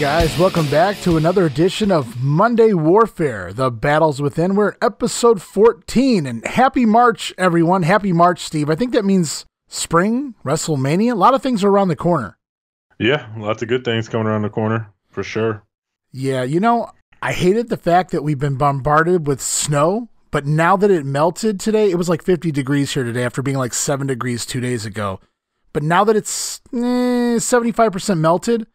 Guys, welcome back to another edition of Monday Warfare, the battles within. We're at episode 14, and happy March, everyone. Happy March, Steve. I think that means spring, WrestleMania. A lot of things are around the corner. Yeah, lots of good things coming around the corner for sure. Yeah, you know, I hated the fact that we've been bombarded with snow, but now that it melted today, it was like 50 degrees here today after being like 7 degrees two days ago. But now that it's eh, 75% melted,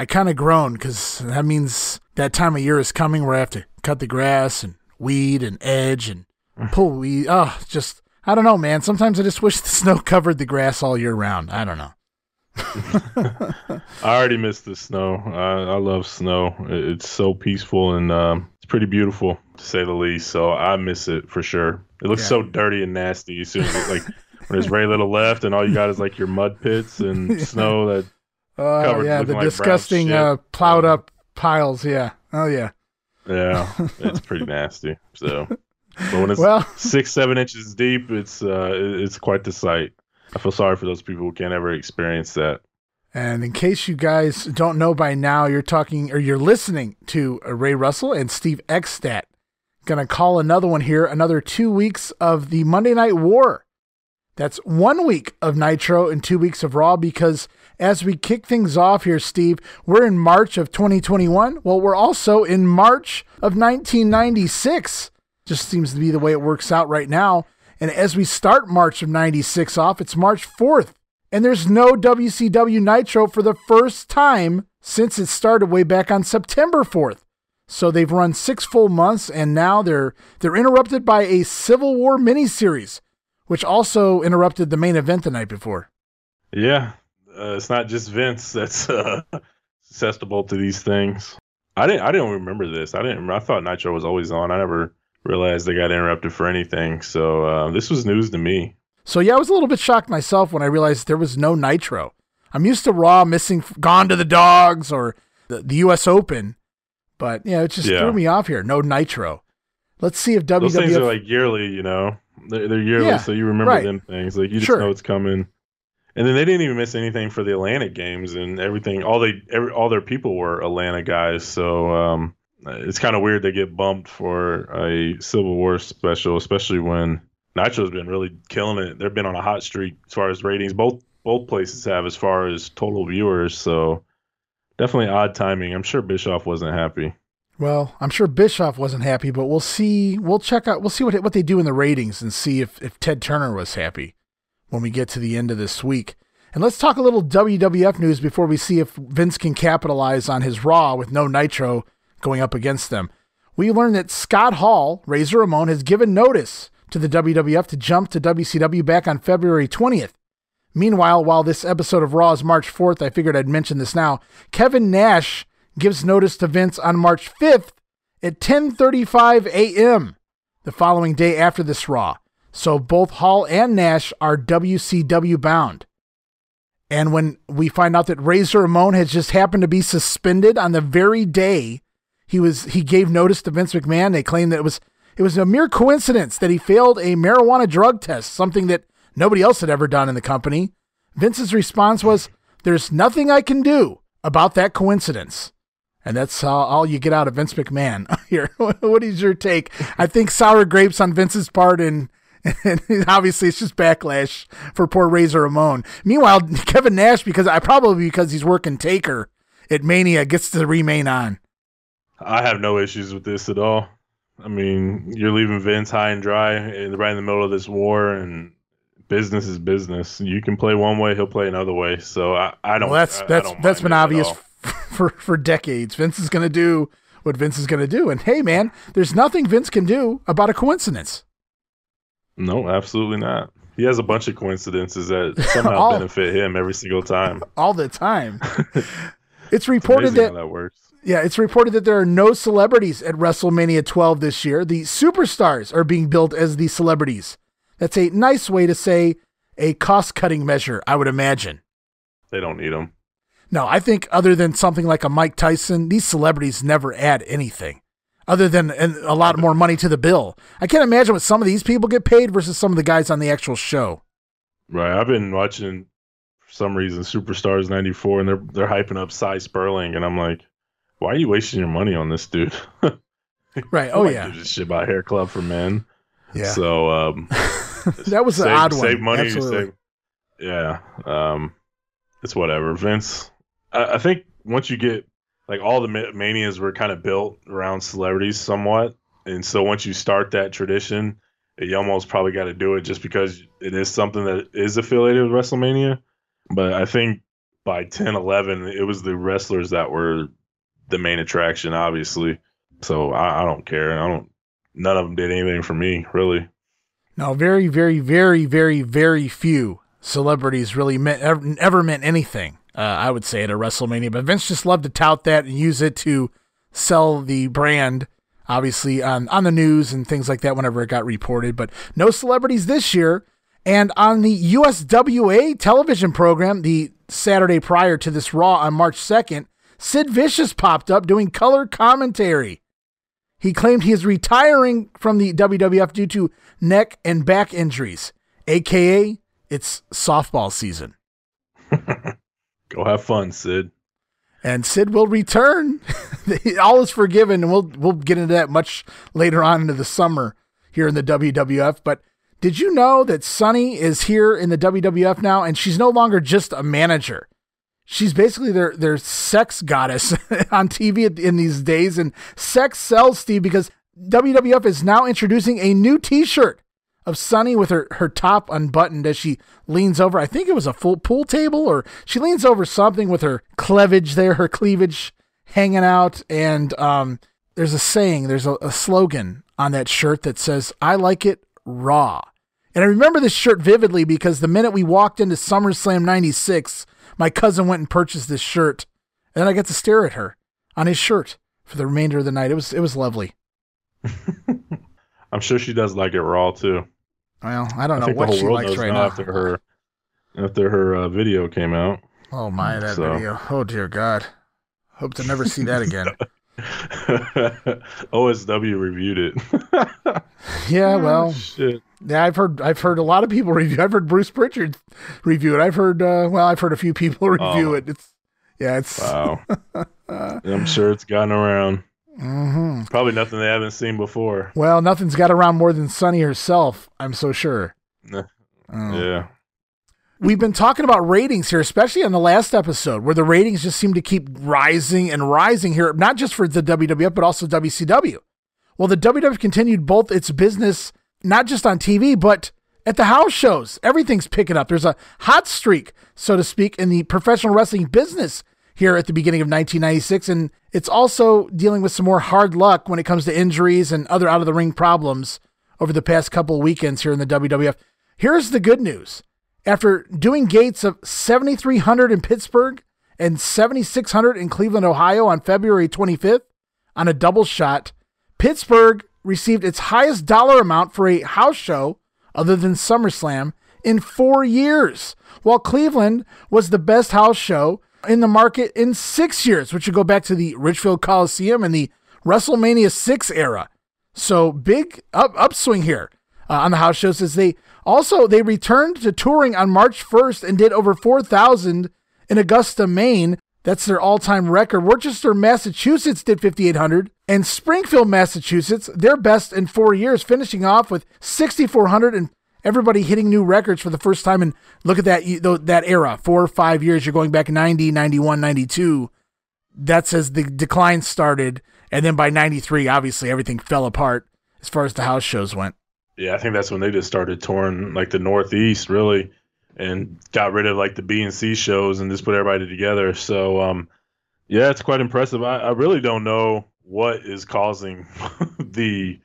I kind of groan because that means that time of year is coming where I have to cut the grass and weed and edge and pull weed. Oh, just, I don't know, man. Sometimes I just wish the snow covered the grass all year round. I don't know. I already miss the snow. I, I love snow. It's so peaceful and um, it's pretty beautiful to say the least. So I miss it for sure. It looks Yeah. so dirty and nasty as soon as it, like when there's very little left and all you got is like your mud pits and snow that Oh, Covered yeah, the like disgusting uh, plowed up piles. Yeah. Oh, yeah. yeah, it's pretty nasty. So but when it's Well, six, seven inches deep, it's uh it's quite the sight. I feel sorry for those people who can't ever experience that. And in case you guys don't know by now, you're talking or you're listening to uh, Ray Russell and Steve Ekstat. Gonna call another one here, another two weeks of the Monday Night War. That's one week of Nitro and two weeks of Raw because as we kick things off here, Steve, we're in March of 2021. Well, we're also in March of 1996. Just seems to be the way it works out right now. And as we start March of 96 off, it's March 4th. And there's no WCW Nitro for the first time since it started way back on September 4th. So they've run six full months, and now they're they're interrupted by a Civil War miniseries, which also interrupted the main event the night before. Yeah, uh, it's not just Vince that's uh, susceptible to these things. I didn't. I didn't remember this. I didn't. I thought Nitro was always on. I never realized they got interrupted for anything. So uh, this was news to me. So yeah, I was a little bit shocked myself when I realized there was no Nitro. I'm used to Raw missing Gone to the Dogs or the, the U.S. Open, but yeah, it just Yeah. threw me off here. No Nitro. Let's see if Those things are like yearly. You know, they're, they're yearly, Yeah, so you remember right. them things. Like you just Sure. know it's coming. And then they didn't even miss anything for the Atlantic games and everything. All they, every, all their people were Atlanta guys. So um, it's kind of weird they get bumped for a Civil War special, especially when Nitro's been really killing it. They've been on a hot streak as far as ratings. Both both places have as far as total viewers. So definitely odd timing. I'm sure Bischoff wasn't happy. Well, I'm sure Bischoff wasn't happy, but we'll see. We'll check out. We'll see what what they do in the ratings and see if if Ted Turner was happy when we get to the end of this week. And let's talk a little WWF news before we see if Vince can capitalize on his Raw with no Nitro going up against them. We learned that Scott Hall, Razor Ramon, has given notice to the WWF to jump to WCW back on February 20th. Meanwhile, while this episode of Raw is March 4th, I figured I'd mention this now. Kevin Nash gives notice to Vince on March 5th at 10:35 a.m. the following day after this Raw. So both Hall and Nash are WCW bound. And when we find out that Razor Ramon has just happened to be suspended on the very day he was he gave notice to Vince McMahon, they claim that it was it was a mere coincidence that he failed a marijuana drug test, something that nobody else had ever done in the company. Vince's response was, "There's nothing I can do about that coincidence." And that's all, you get out of Vince McMahon. Here, what is your take? I think sour grapes on Vince's part, and, and obviously it's just backlash for poor Razor Ramon. Meanwhile, Kevin Nash, because I probably because he's working Taker at Mania, gets to remain on. I have no issues with this at all. I mean, you're leaving Vince high and dry in, right in the middle of this war, and business is business. You can play one way, he'll play another way. So I, I don't. Well, that's I- I that's don't that's been obvious for for decades. Vince is going to do what Vince is going to do, and hey, man, there's nothing Vince can do about a coincidence. No, absolutely not. He has a bunch of coincidences that somehow All- benefit him every single time. all the time. It's It's reported amazing that that works. yeah, it's reported that there are no celebrities at WrestleMania 12 this year. The superstars are being built as the celebrities. That's a nice way to say a cost-cutting measure, I would imagine. They don't need them. No, I think other than something like a Mike Tyson, these celebrities never add anything other than an- a lot more money to the bill. I can't imagine what some of these people get paid versus some of the guys on the actual show. Right. I've been watching for some reason Superstars '94, and they're they're hyping up Sy Sperling, and I'm like, why are you wasting your money on this dude? right. Oh yeah. This shit about Hair Club for Men. Yeah. So um, that was save, an odd one. Save money. Absolutely. Save, yeah. Um, it's whatever. Vince. I, I think once you get like all the manias were kind of built around celebrities somewhat, and so once you start that tradition, you almost probably got to do it just because it is something that is affiliated with WrestleMania. But I think by 10, 11, it was the wrestlers that were the main attraction, obviously. So I, I don't care. I don't. None of them did anything for me, really. Now, very, very, very, very, very few celebrities really meant ever, ever meant anything. Uh, I would say at a WrestleMania, but Vince just loved to tout that and use it to sell the brand, obviously on on the news and things like that whenever it got reported. But no celebrities this year. And on the USWA television program, the Saturday prior to this Raw on March 2nd, Sid Vicious popped up doing color commentary. He claimed he is retiring from the WWF due to neck and back injuries, aka it's softball season. Go have fun, Sid. And Sid will return. All is forgiven, and we'll we'll get into that much later on into the summer here in the WWF. But did you know that Sunny is here in the WWF now, and she's no longer just a manager? She's basically their their sex goddess on TV in these days, and sex sells, Steve, because WWF is now introducing a new T-shirt of Sunny with her, her top unbuttoned as she leans over. I think it was a full pool table, or she leans over something with her cleavage there, her cleavage hanging out. And um, there's a saying, there's a, a slogan on that shirt that says, I like it raw. And I remember this shirt vividly because the minute we walked into SummerSlam 96, my cousin went and purchased this shirt. And I got to stare at her on his shirt for the remainder of the night. It was it was lovely. I'm sure she does like it raw too. Well, I don't I know what she likes right now. After her, after her uh, video came out. Oh my, that so. video! Oh dear God, hope to never see that again. OSW reviewed it. yeah, well, oh, shit. yeah, I've heard I've heard a lot of people review. I've heard Bruce Pritchard review it. I've heard uh, well, I've heard a few people review oh. it. It's yeah, it's wow. I'm sure it's gotten around. Mm-hmm. Probably nothing they haven't seen before. Well, nothing's got around more than Sunny herself. I'm so sure. oh. Yeah. We've been talking about ratings here, especially on the last episode, where the ratings just seem to keep rising and rising here, not just for the WWF, but also WCW. Well, the WWF continued both its business, not just on TV, but at the house shows. Everything's picking up. There's a hot streak, so to speak, in the professional wrestling business here at the beginning of 1996. And it's also dealing with some more hard luck when it comes to injuries and other out of the ring problems over the past couple of weekends here in the WWF. Here's the good news. After doing gates of 7,300 in Pittsburgh and 7,600 in Cleveland, Ohio on February 25th on a double shot, Pittsburgh received its highest dollar amount for a house show other than SummerSlam in four years, while Cleveland was the best house show in the market in six years, which would go back to the Richfield Coliseum and the WrestleMania 6 era. So big up, upswing here uh, on the house shows as they also they returned to touring on March 1st and did over 4,000 in Augusta, Maine. That's their all-time record. Worcester, Massachusetts did 5,800, and Springfield, Massachusetts, their best in four years, finishing off with 6,400 and everybody hitting new records for the first time. And look at that that era, four or five years. You're going back 90, 91, 92. That's as the decline started. And then by 93, obviously everything fell apart as far as the house shows went. Yeah, I think that's when they just started touring like the Northeast, really, and got rid of like the B and C shows and just put everybody together. So, um, yeah, it's quite impressive. I, I really don't know what is causing the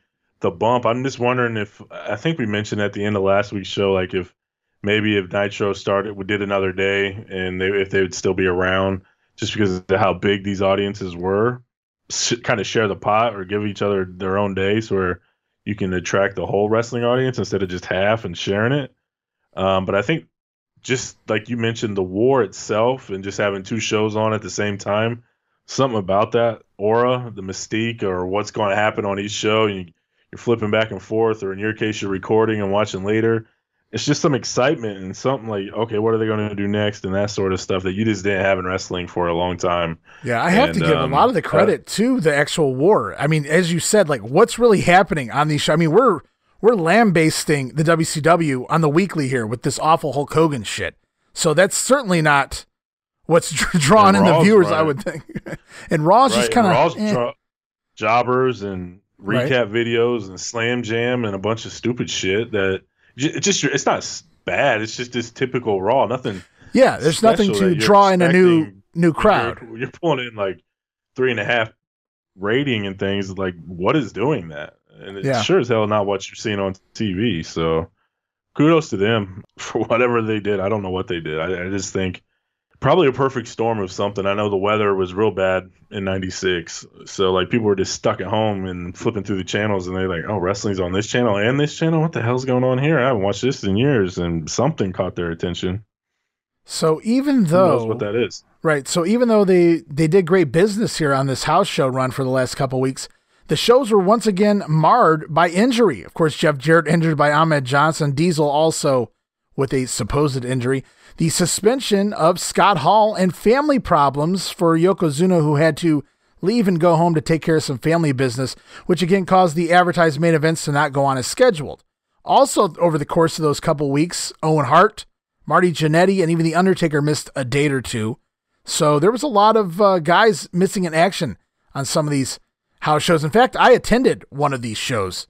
the bump. I'm just wondering if I think we mentioned at the end of last week's show, like if maybe if Nitro started, we did another day, and they, if they would still be around, just because of how big these audiences were, kind of share the pot or give each other their own days where you can attract the whole wrestling audience instead of just half and sharing it. Um, but I think just like you mentioned, the war itself and just having two shows on at the same time, something about that aura, the mystique, or what's going to happen on each show. And you, you're flipping back and forth, or in your case, you're recording and watching later. it's just some excitement and something like, okay, what are they going to do next, and that sort of stuff that you just didn't have in wrestling for a long time. Yeah, I have And, to give um, a lot of the uh, credit to the actual war. I mean, as you said, like what's really happening on these shows? I mean, we're we're lambasting the WCW on the weekly here with this awful Hulk Hogan shit. So that's certainly not what's drawing in the viewers, I would think. and Raw's just kind of dro- jobbers and Right. recap videos and slam jam and a bunch of stupid shit that just it's not bad. It's just this typical Raw. Nothing. yeah. There's nothing to draw in a new new crowd. You're, you're pulling in like three and a half rating and things. Like, what is doing that? And it's Yeah. sure as hell not what you're seeing on TV. So, kudos to them for whatever they did. I don't know what they did. I, I just think probably a perfect storm of something. I know the weather was real bad in '96, so like people were just stuck at home and flipping through the channels, and they're like, "Oh, wrestling's on this channel and this channel. What the hell's going on here? I haven't watched this in years." And something caught their attention. So even Who knows though what that is? Right. So even though they they did great business here on this house show run for the last couple weeks, the shows were once again marred by injury. Of course, Jeff Jarrett injured by Ahmed Johnson, Diesel also with a supposed injury, the suspension of Scott Hall, and family problems for Yokozuna, who had to leave and go home to take care of some family business, which again caused the advertised main events to not go on as scheduled. Also, over the course of those couple weeks, Owen Hart, Marty Jannetty, and even The Undertaker missed a date or two. So there was a lot of uh, guys missing in action on some of these house shows. In fact, I attended one of these shows,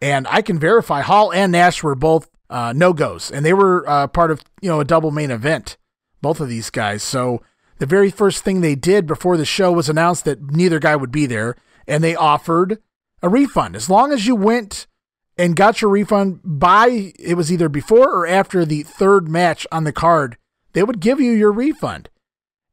and I can verify Hall and Nash were both uh, no goes, and they were uh, part of you know a double main event. Both of these guys. So the very first thing they did before the show was announced that neither guy would be there, and they offered a refund as long as you went and got your refund by it was either before or after the third match on the card. They would give you your refund.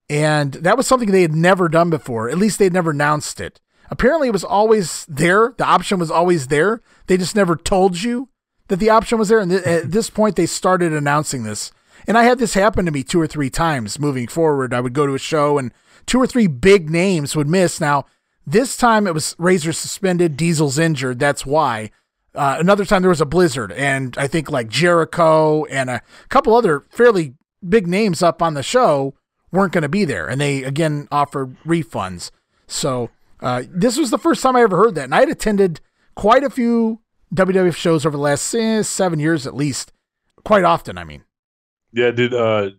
And that was something they had never done before. At least they'd never announced it. Apparently, it was always there. The option was always there. They just never told you that the option was there. And th- at this point, they started announcing this. And I had this happen to me two or three times moving forward. I would go to a show and two or three big names would miss. Now, this time it was Razor suspended, Diesel's injured. That's why. Uh, another time there was a blizzard, and I think like Jericho and a couple other fairly big names up on the show weren't going to be there, and they again offered refunds. So uh, this was the first time I ever heard that, and I had attended quite a few WWF shows over the last eh, seven years at least, quite often. I mean, Yeah, did uh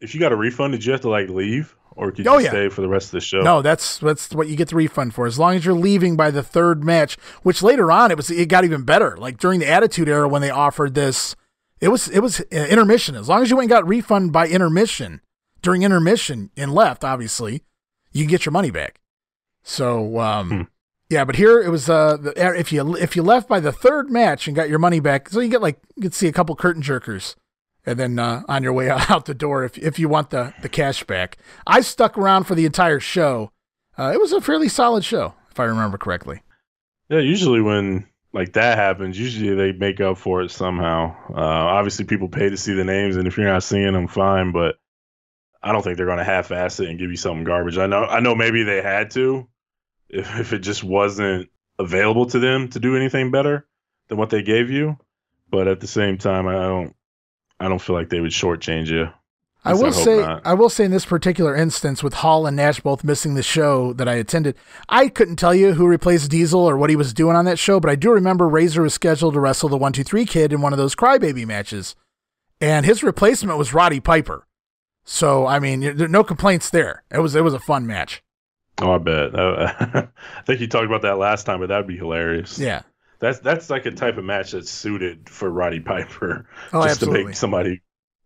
if you got a refund, did you have to like leave or could Oh, you yeah. stay for the rest of the show? no, that's that's what you get the refund for, as long as you're leaving by the third match. Which later on it was it got even better. Like during the Attitude Era when they offered this, it was it was uh, intermission. As long as you went and got refund by intermission during intermission and left, obviously, you can get your money back. So um, Hmm. Yeah, but here it was uh the, if you if you left by the third match and got your money back, so you get like you could see a couple curtain jerkers and then uh, on your way out the door if if you want the the cash back. I stuck around for the entire show. Uh, it was a fairly solid show, if I remember correctly. Yeah, usually when like that happens, usually they make up for it somehow. Uh, obviously, people pay to see the names, and if you're not seeing them, fine. But I don't think they're going to half-ass it and give you something garbage. I know, I know, maybe they had to, if if it just wasn't available to them to do anything better than what they gave you. But at the same time, I don't, I don't feel like they would shortchange you. I At will say, not. I will say in this particular instance, with Hall and Nash both missing the show that I attended, I couldn't tell you who replaced Diesel or what he was doing on that show, but I do remember Razor was scheduled to wrestle the One Two Three Kid in one of those Crybaby matches, and his replacement was Roddy Piper. So I mean, no complaints there. It was it was a fun match. Oh, I bet. Uh, I think you talked about that last time, but that'd be hilarious. Yeah. That's that's like a type of match that's suited for Roddy Piper. Oh, just to make somebody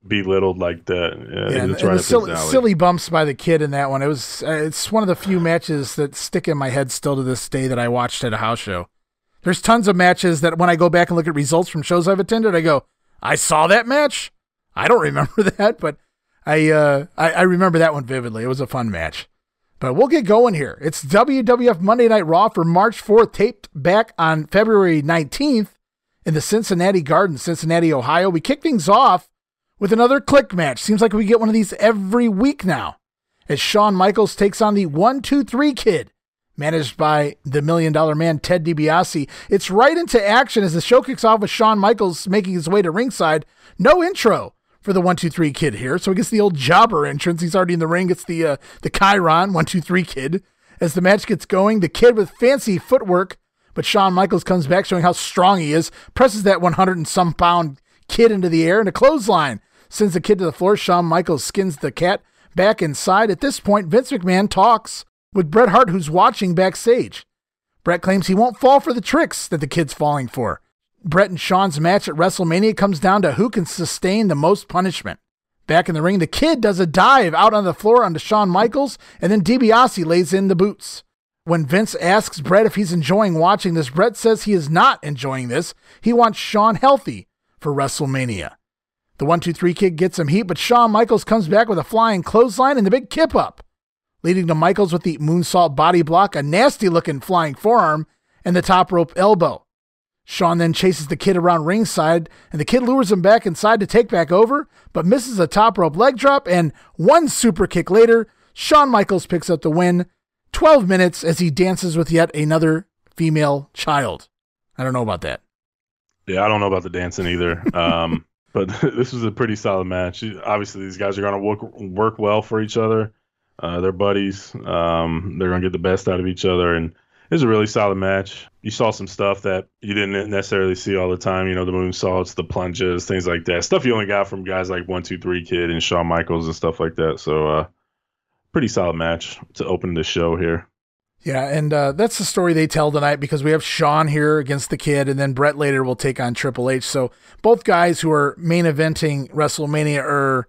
belittled like that. Yeah, Yeah, and, that's and right silly, silly bumps by the kid in that one. It was uh, it's one of the few matches that stick in my head still to this day that I watched at a house show. There's tons of matches that when I go back and look at results from shows I've attended, I go, I saw that match. I don't remember that, but I uh, I, I remember that one vividly. It was a fun match. But we'll get going here. It's WWF Monday Night Raw for March 4th, taped back on February 19th in the Cincinnati Garden, Cincinnati, Ohio. We kick things off with another Kliq match. Seems like we get one of these every week now. As Shawn Michaels takes on the 1 2 3 kid, managed by the Million Dollar Man, Ted DiBiase. It's right into action as the show kicks off with Shawn Michaels making his way to ringside. No intro for the one two three kid here, so he gets the old jobber entrance. He's already in the ring. Gets the uh, the chyron one two three kid. As the match gets going, the kid with fancy footwork, but Shawn Michaels comes back showing how strong he is. Presses that 100 and some pound kid into the air and a clothesline sends the kid to the floor. Shawn Michaels skins the cat back inside. At this point, Vince McMahon talks with Bret Hart, who's watching backstage. Bret claims he won't fall for the tricks that the kid's falling for. Bret and Shawn's match at WrestleMania comes down to who can sustain the most punishment. Back in the ring, the kid does a dive out on the floor onto Shawn Michaels, and then DiBiase lays in the boots. When Vince asks Bret if he's enjoying watching this, Bret says he is not enjoying this. He wants Shawn healthy for WrestleMania. The 1 2 3 kick gets some heat, but Shawn Michaels comes back with a flying clothesline and the big kip up, leading to Michaels with the moonsault body block, a nasty looking flying forearm, and the top rope elbow. Shawn then chases the kid around ringside, and the kid lures him back inside to take back over, but misses a top rope leg drop, and one super kick later, Shawn Michaels picks up the win. 12 minutes as he dances with yet another female child. I don't know about that. Yeah, I don't know about the dancing either. Um, but this was a pretty solid match. Obviously, these guys are going to work work well for each other. Uh, they're buddies. Um, they're going to get the best out of each other, and it was a really solid match. You saw some stuff that you didn't necessarily see all the time. You know, the moon moonsaults, the plunges, things like that. Stuff you only got from guys like One Two Three Kid and Shawn Michaels and stuff like that. So, uh, pretty solid match to open the show here. Yeah, and uh, that's the story they tell tonight because we have Shawn here against the kid, and then Bret later will take on Triple H. So both guys who are main eventing WrestleMania are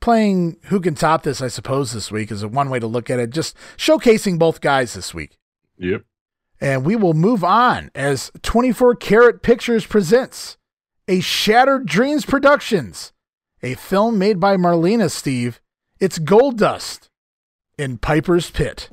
playing who can top this, I suppose, this week is one way to look at it. Just showcasing both guys this week. Yep. And we will move on as 24 Karat Pictures presents a Shattered Dreams Productions, a film made by Marlena Steve. It's Gold Dust in Piper's Pit.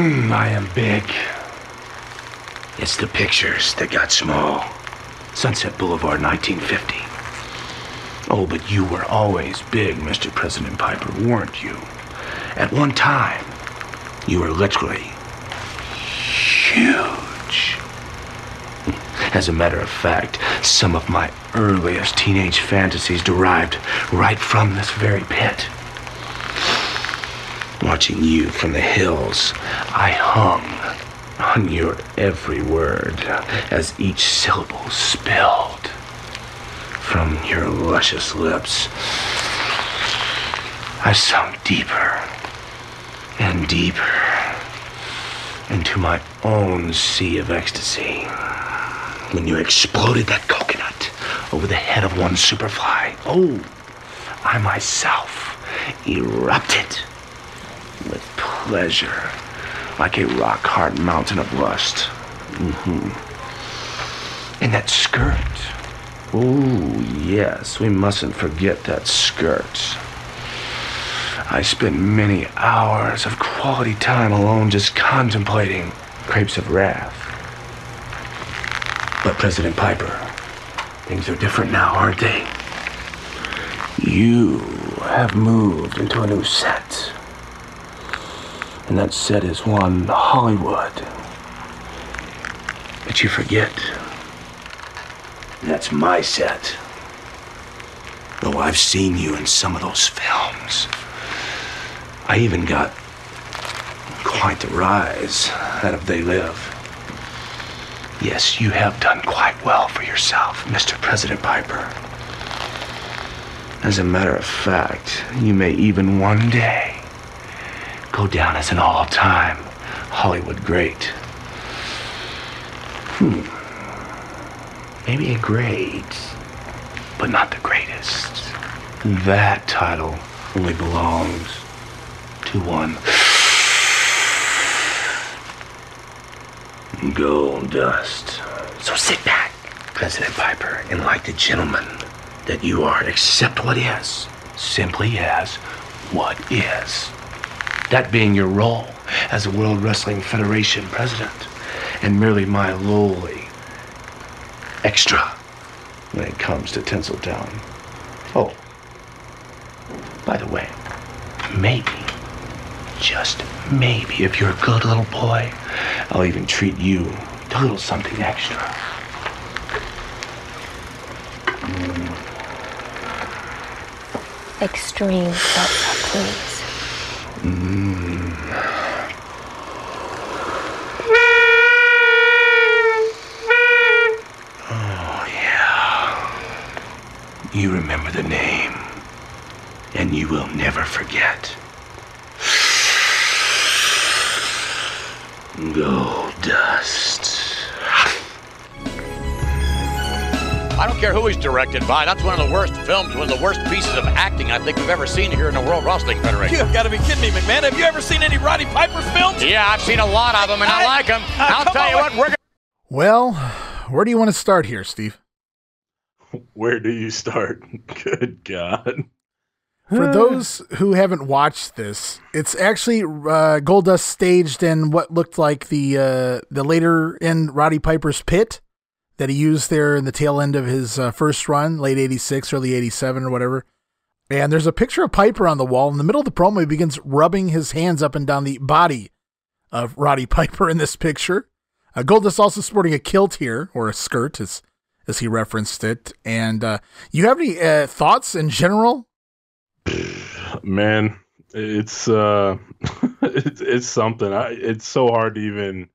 Mm, I am big. It's the pictures that got small. Sunset Boulevard, 1950. Oh, but you were always big, Mr. President Piper, weren't you? At one time, you were literally huge. As a matter of fact, some of my earliest teenage fantasies derived right from this very pit. Watching you from the hills, I hung on your every word as each syllable spilled from your luscious lips. I sunk deeper and deeper into my own sea of ecstasy when you exploded that coconut over the head of one superfly. Oh, I myself erupted with pleasure, like a rock hard mountain of lust. Mm-hmm. And that skirt. Oh, yes, we mustn't forget that skirt. I spent many hours of quality time alone just contemplating Grapes of Wrath. But President Piper, things are different now, aren't they? You have moved into a new set. And that set is one Hollywood. But you forget. That's my set. Though I've seen you in some of those films. I even got quite the rise out of They Live. Yes, you have done quite well for yourself, Mr. President Piper. As a matter of fact, you may even one day go down as an all time Hollywood great. Hmm. maybe a great, but not the greatest. That title only belongs to one. Goldust. So sit back, President Piper, and like the gentleman that you are, accept what is, simply as what is. That being your role as a World Wrestling Federation president, and merely my lowly extra when it comes to Tinseltown. Oh, by the way, maybe, just maybe, if you're a good little boy, I'll even treat you to a little something extra. Extreme please. Oh, yeah. You remember the name, and you will never forget. Goldust. I don't care who he's directed by. That's one of the worst films, one of the worst pieces of acting I think we've ever seen here in the World Wrestling Federation. You've got to be kidding me, McMahon. Have you ever seen any Roddy Piper films? Yeah, I've seen a lot of them, and I, I- like them. Uh, I'll come tell on, you what, we're going Well, where do you want to start here, Steve? Where do you start? Good God. For those who haven't watched this, it's actually uh, Goldust staged in what looked like the uh, the later in Roddy Piper's pit that he used there in the tail end of his uh, first run, late '86, early '87, or whatever. And there's a picture of Piper on the wall. In the middle of the promo, he begins rubbing his hands up and down the body of Roddy Piper in this picture. Uh, Goldust also sporting a kilt here, or a skirt, as as he referenced it. And uh, you have any uh, thoughts in general Man, it's uh it's, it's something. I, it's so hard to even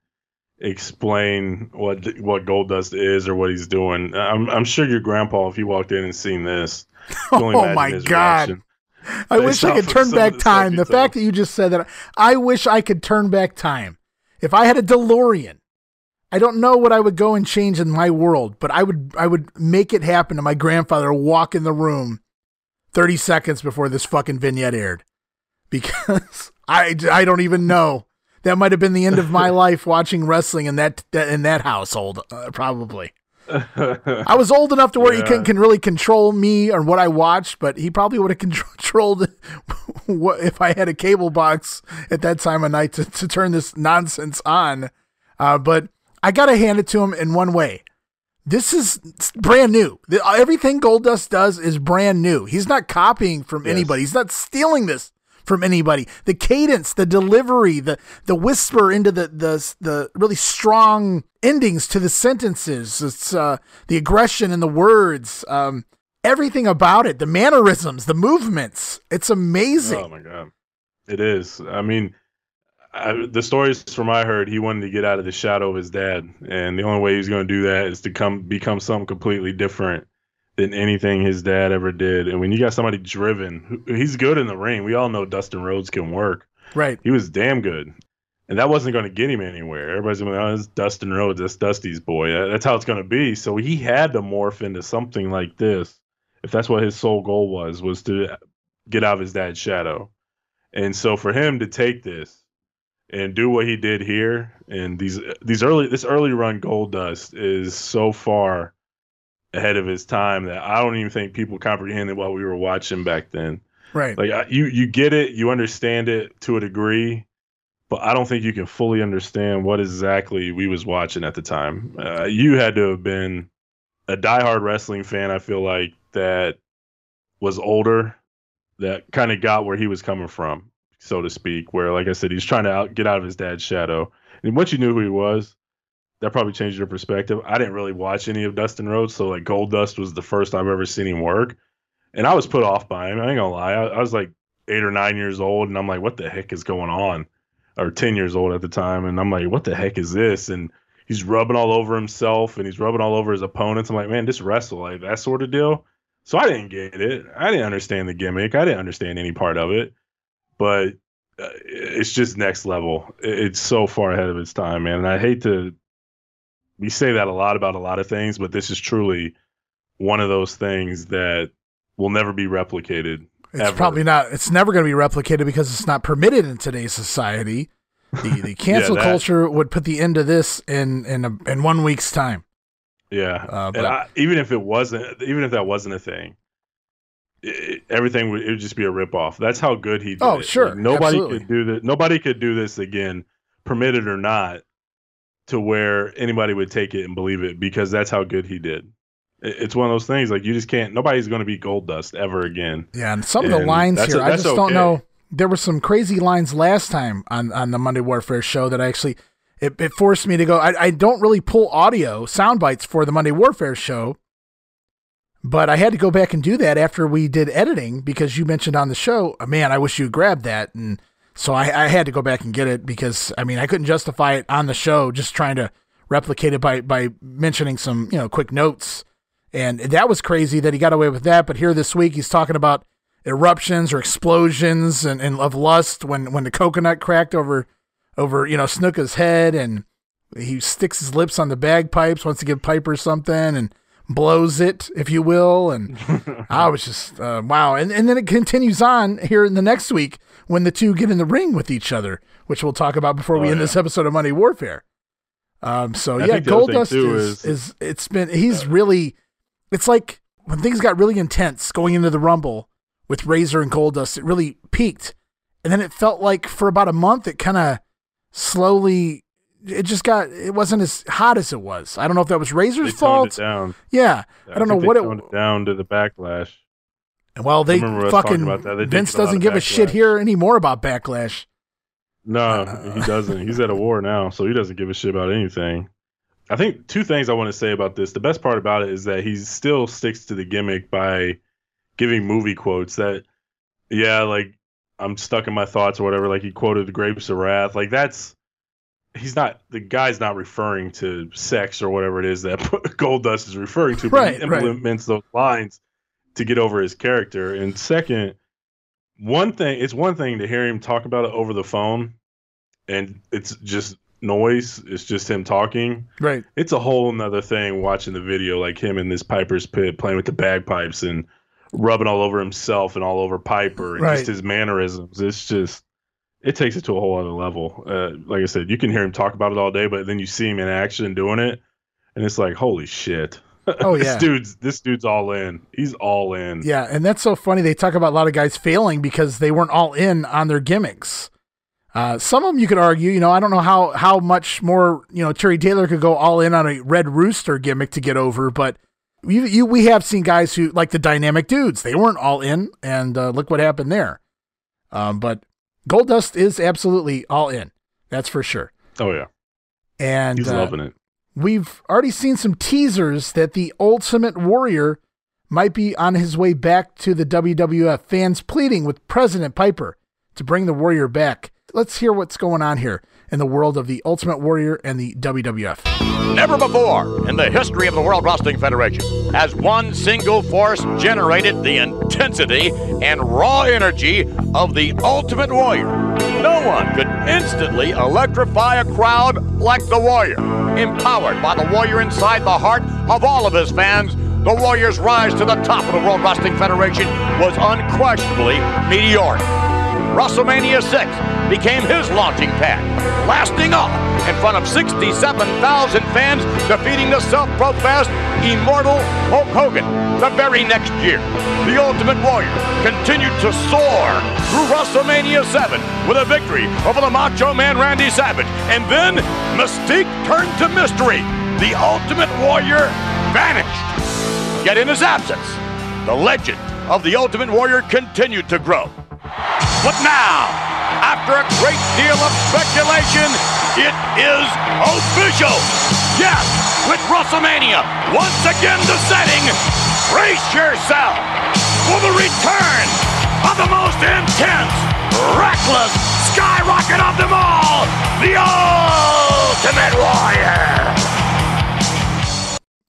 explain what what Goldust is or what he's doing. I'm I'm sure your grandpa, if he walked in and seen this, Oh my God. reaction. I wish I could turn back time. The fact that you just said that, I wish I could turn back time. If I had a DeLorean, I don't know what I would go and change in my world, but I would I would make it happen to my grandfather walk in the room 30 seconds before this fucking vignette aired. Because I, I don't even know. That might have been the end of my life watching wrestling in that, that in that household, uh, probably. I was old enough to where he Yeah. can, can really control me or what I watched, but he probably would have controlled what if I had a cable box at that time of night to, to turn this nonsense on. Uh, but I got to hand it to him in one way. This is brand new. Everything Goldust does is brand new. He's not copying from Yes. anybody. He's not stealing this from anybody. The cadence, the delivery, the the whisper into the the the really strong endings to the sentences. It's uh, the aggression in the words. Um, everything about it, the mannerisms, the movements. It's amazing. Oh my god, it is. I mean, I, the stories from I heard, he wanted to get out of the shadow of his dad, and the only way he's going to do that is to come become something completely different than anything his dad ever did. And when you got somebody driven, he's good in the ring. We all know Dustin Rhodes can work. Right. He was damn good. And that wasn't going to get him anywhere. Everybody's going, oh, it's Dustin Rhodes. That's Dusty's boy. That's how it's going to be. So he had to morph into something like this. If that's what his sole goal was, was to get out of his dad's shadow. And so for him to take this and do what he did here and these these early this early run Goldust is so far ahead of his time that I don't even think people comprehended while we were watching back then. Right. like I- you you get it you understand it to a degree but i don't think you can fully understand what exactly we was watching at the time. Uh, you had to have been a diehard wrestling fan i feel like that was older that kind of got where he was coming from so to speak where like i said he's trying to out, get out of his dad's shadow. And once you knew who he was that probably changed your perspective i didn't really watch any of dustin rhodes so like gold dust was the first i've ever seen him work and I was put off by him. I ain't gonna lie. I, I was like eight or nine years old, and I'm like, "What the heck is going on?" Or ten years old at the time, and I'm like, "What the heck is this?" And he's rubbing all over himself, and he's rubbing all over his opponents. I'm like, "Man, just wrestle like that sort of deal." So I didn't get it. I didn't understand the gimmick. I didn't understand any part of it. But uh, it's just next level. It's so far ahead of its time, man. And I hate to we say that a lot about a lot of things, but this is truly one of those things that will never be replicated. It's ever. probably not. It's never going to be replicated because it's not permitted in today's society. The the cancel that. culture would put the end to this in in a, in one week's time. Yeah, Uh, but- I, even if it wasn't, even if that wasn't a thing, it, everything would it would just be a ripoff. That's how good he did. Oh, it. sure, Like, nobody absolutely. could do that. Nobody could do this again, permitted or not, to where anybody would take it and believe it because that's how good he did. It's one of those things like you just can't. Nobody's going to be Goldust ever again. Yeah, and some of the lines here, I just don't know. There were some crazy lines last time on on the Monday Warfare show that I actually it, it forced me to go. I, I don't really pull audio sound bites for the Monday Warfare show, but I had to go back and do that after we did editing because you mentioned on the show, "Oh, man, I wish you grabbed that, and so I, I had to go back and get it because I mean I couldn't justify it on the show just trying to replicate it by by mentioning some you know quick notes. And that was crazy that he got away with that. But here this week, he's talking about eruptions or explosions and, and of lust when, when the coconut cracked over over you know Snuka's head, and he sticks his lips on the bagpipes, wants to give Piper something, and blows it, if you will. And I was just uh, wow. And and then it continues on here in the next week when the two get in the ring with each other, which we'll talk about before we Oh, end yeah. this episode of Monday Warfare. Um, so I yeah, think the other thing, Goldust is, is- is it's been he's really it's like when things got really intense going into the Rumble with Razor and Goldust, it really peaked, and then it felt like for about a month it kind of slowly it just got it wasn't as hot as it was. I don't know if that was They Razor's toned fault. it down. Yeah, I don't know they what it. it down to the backlash. Well, they remember us talking fucking about that. They Vince get a lot doesn't give a shit here anymore about backlash. No, uh, he doesn't. He's at a war now, so he doesn't give a shit about anything. I think two things I want to say about this. The best part about it is that he still sticks to the gimmick by giving movie quotes that, yeah, like I'm stuck in my thoughts or whatever. Like he quoted the Grapes of Wrath. Like that's he's not the guy's not referring to sex or whatever it is that Goldust is referring to. But Right, he right. implements those lines to get over his character. And second, one thing it's one thing to hear him talk about it over the phone and it's just noise it's just him talking Right. it's a whole nother thing watching the video like him in this piper's pit playing with the bagpipes and rubbing all over himself and all over piper and Right. just his mannerisms it's just it takes it to a whole other level uh, like i said you can hear him talk about it all day but then you see him in action doing it and it's like holy shit Oh, yeah, this dude's this dude's all in he's all in Yeah, and that's so funny. They talk about a lot of guys failing because they weren't all in on their gimmicks. Uh, some of them you could argue, you know, I don't know how how much more you know Terry Taylor could go all in on a Red Rooster gimmick to get over, but you, you we have seen guys who like the dynamic dudes. They weren't all in, and uh, look what happened there. Um, but Goldust is absolutely all in. That's for sure. oh yeah And he's uh, loving it We've already seen some teasers that the Ultimate Warrior might be on his way back to the WWF. Fans pleading with President Piper to bring the Warrior back. Let's hear what's going on here in the world of the Ultimate Warrior and the WWF. Never before in the history of the World Wrestling Federation has one single force generated the intensity and raw energy of the Ultimate Warrior. No one could instantly electrify a crowd like the Warrior. Empowered by the Warrior inside the heart of all of his fans, the Warrior's rise to the top of the World Wrestling Federation was unquestionably meteoric. WrestleMania 6 became his launching pad, lasting off in front of 67,000 fans, defeating the self-professed immortal Hulk Hogan the very next year. The Ultimate Warrior continued to soar through WrestleMania 7 with a victory over the Macho Man Randy Savage, and then Mystique turned to mystery. The Ultimate Warrior vanished. Yet in his absence, the legend of the Ultimate Warrior continued to grow. But now, after a great deal of speculation, it is official. Yes, with WrestleMania once again descending, brace yourself for the return of the most intense, reckless skyrocket of them all, the Ultimate Warrior.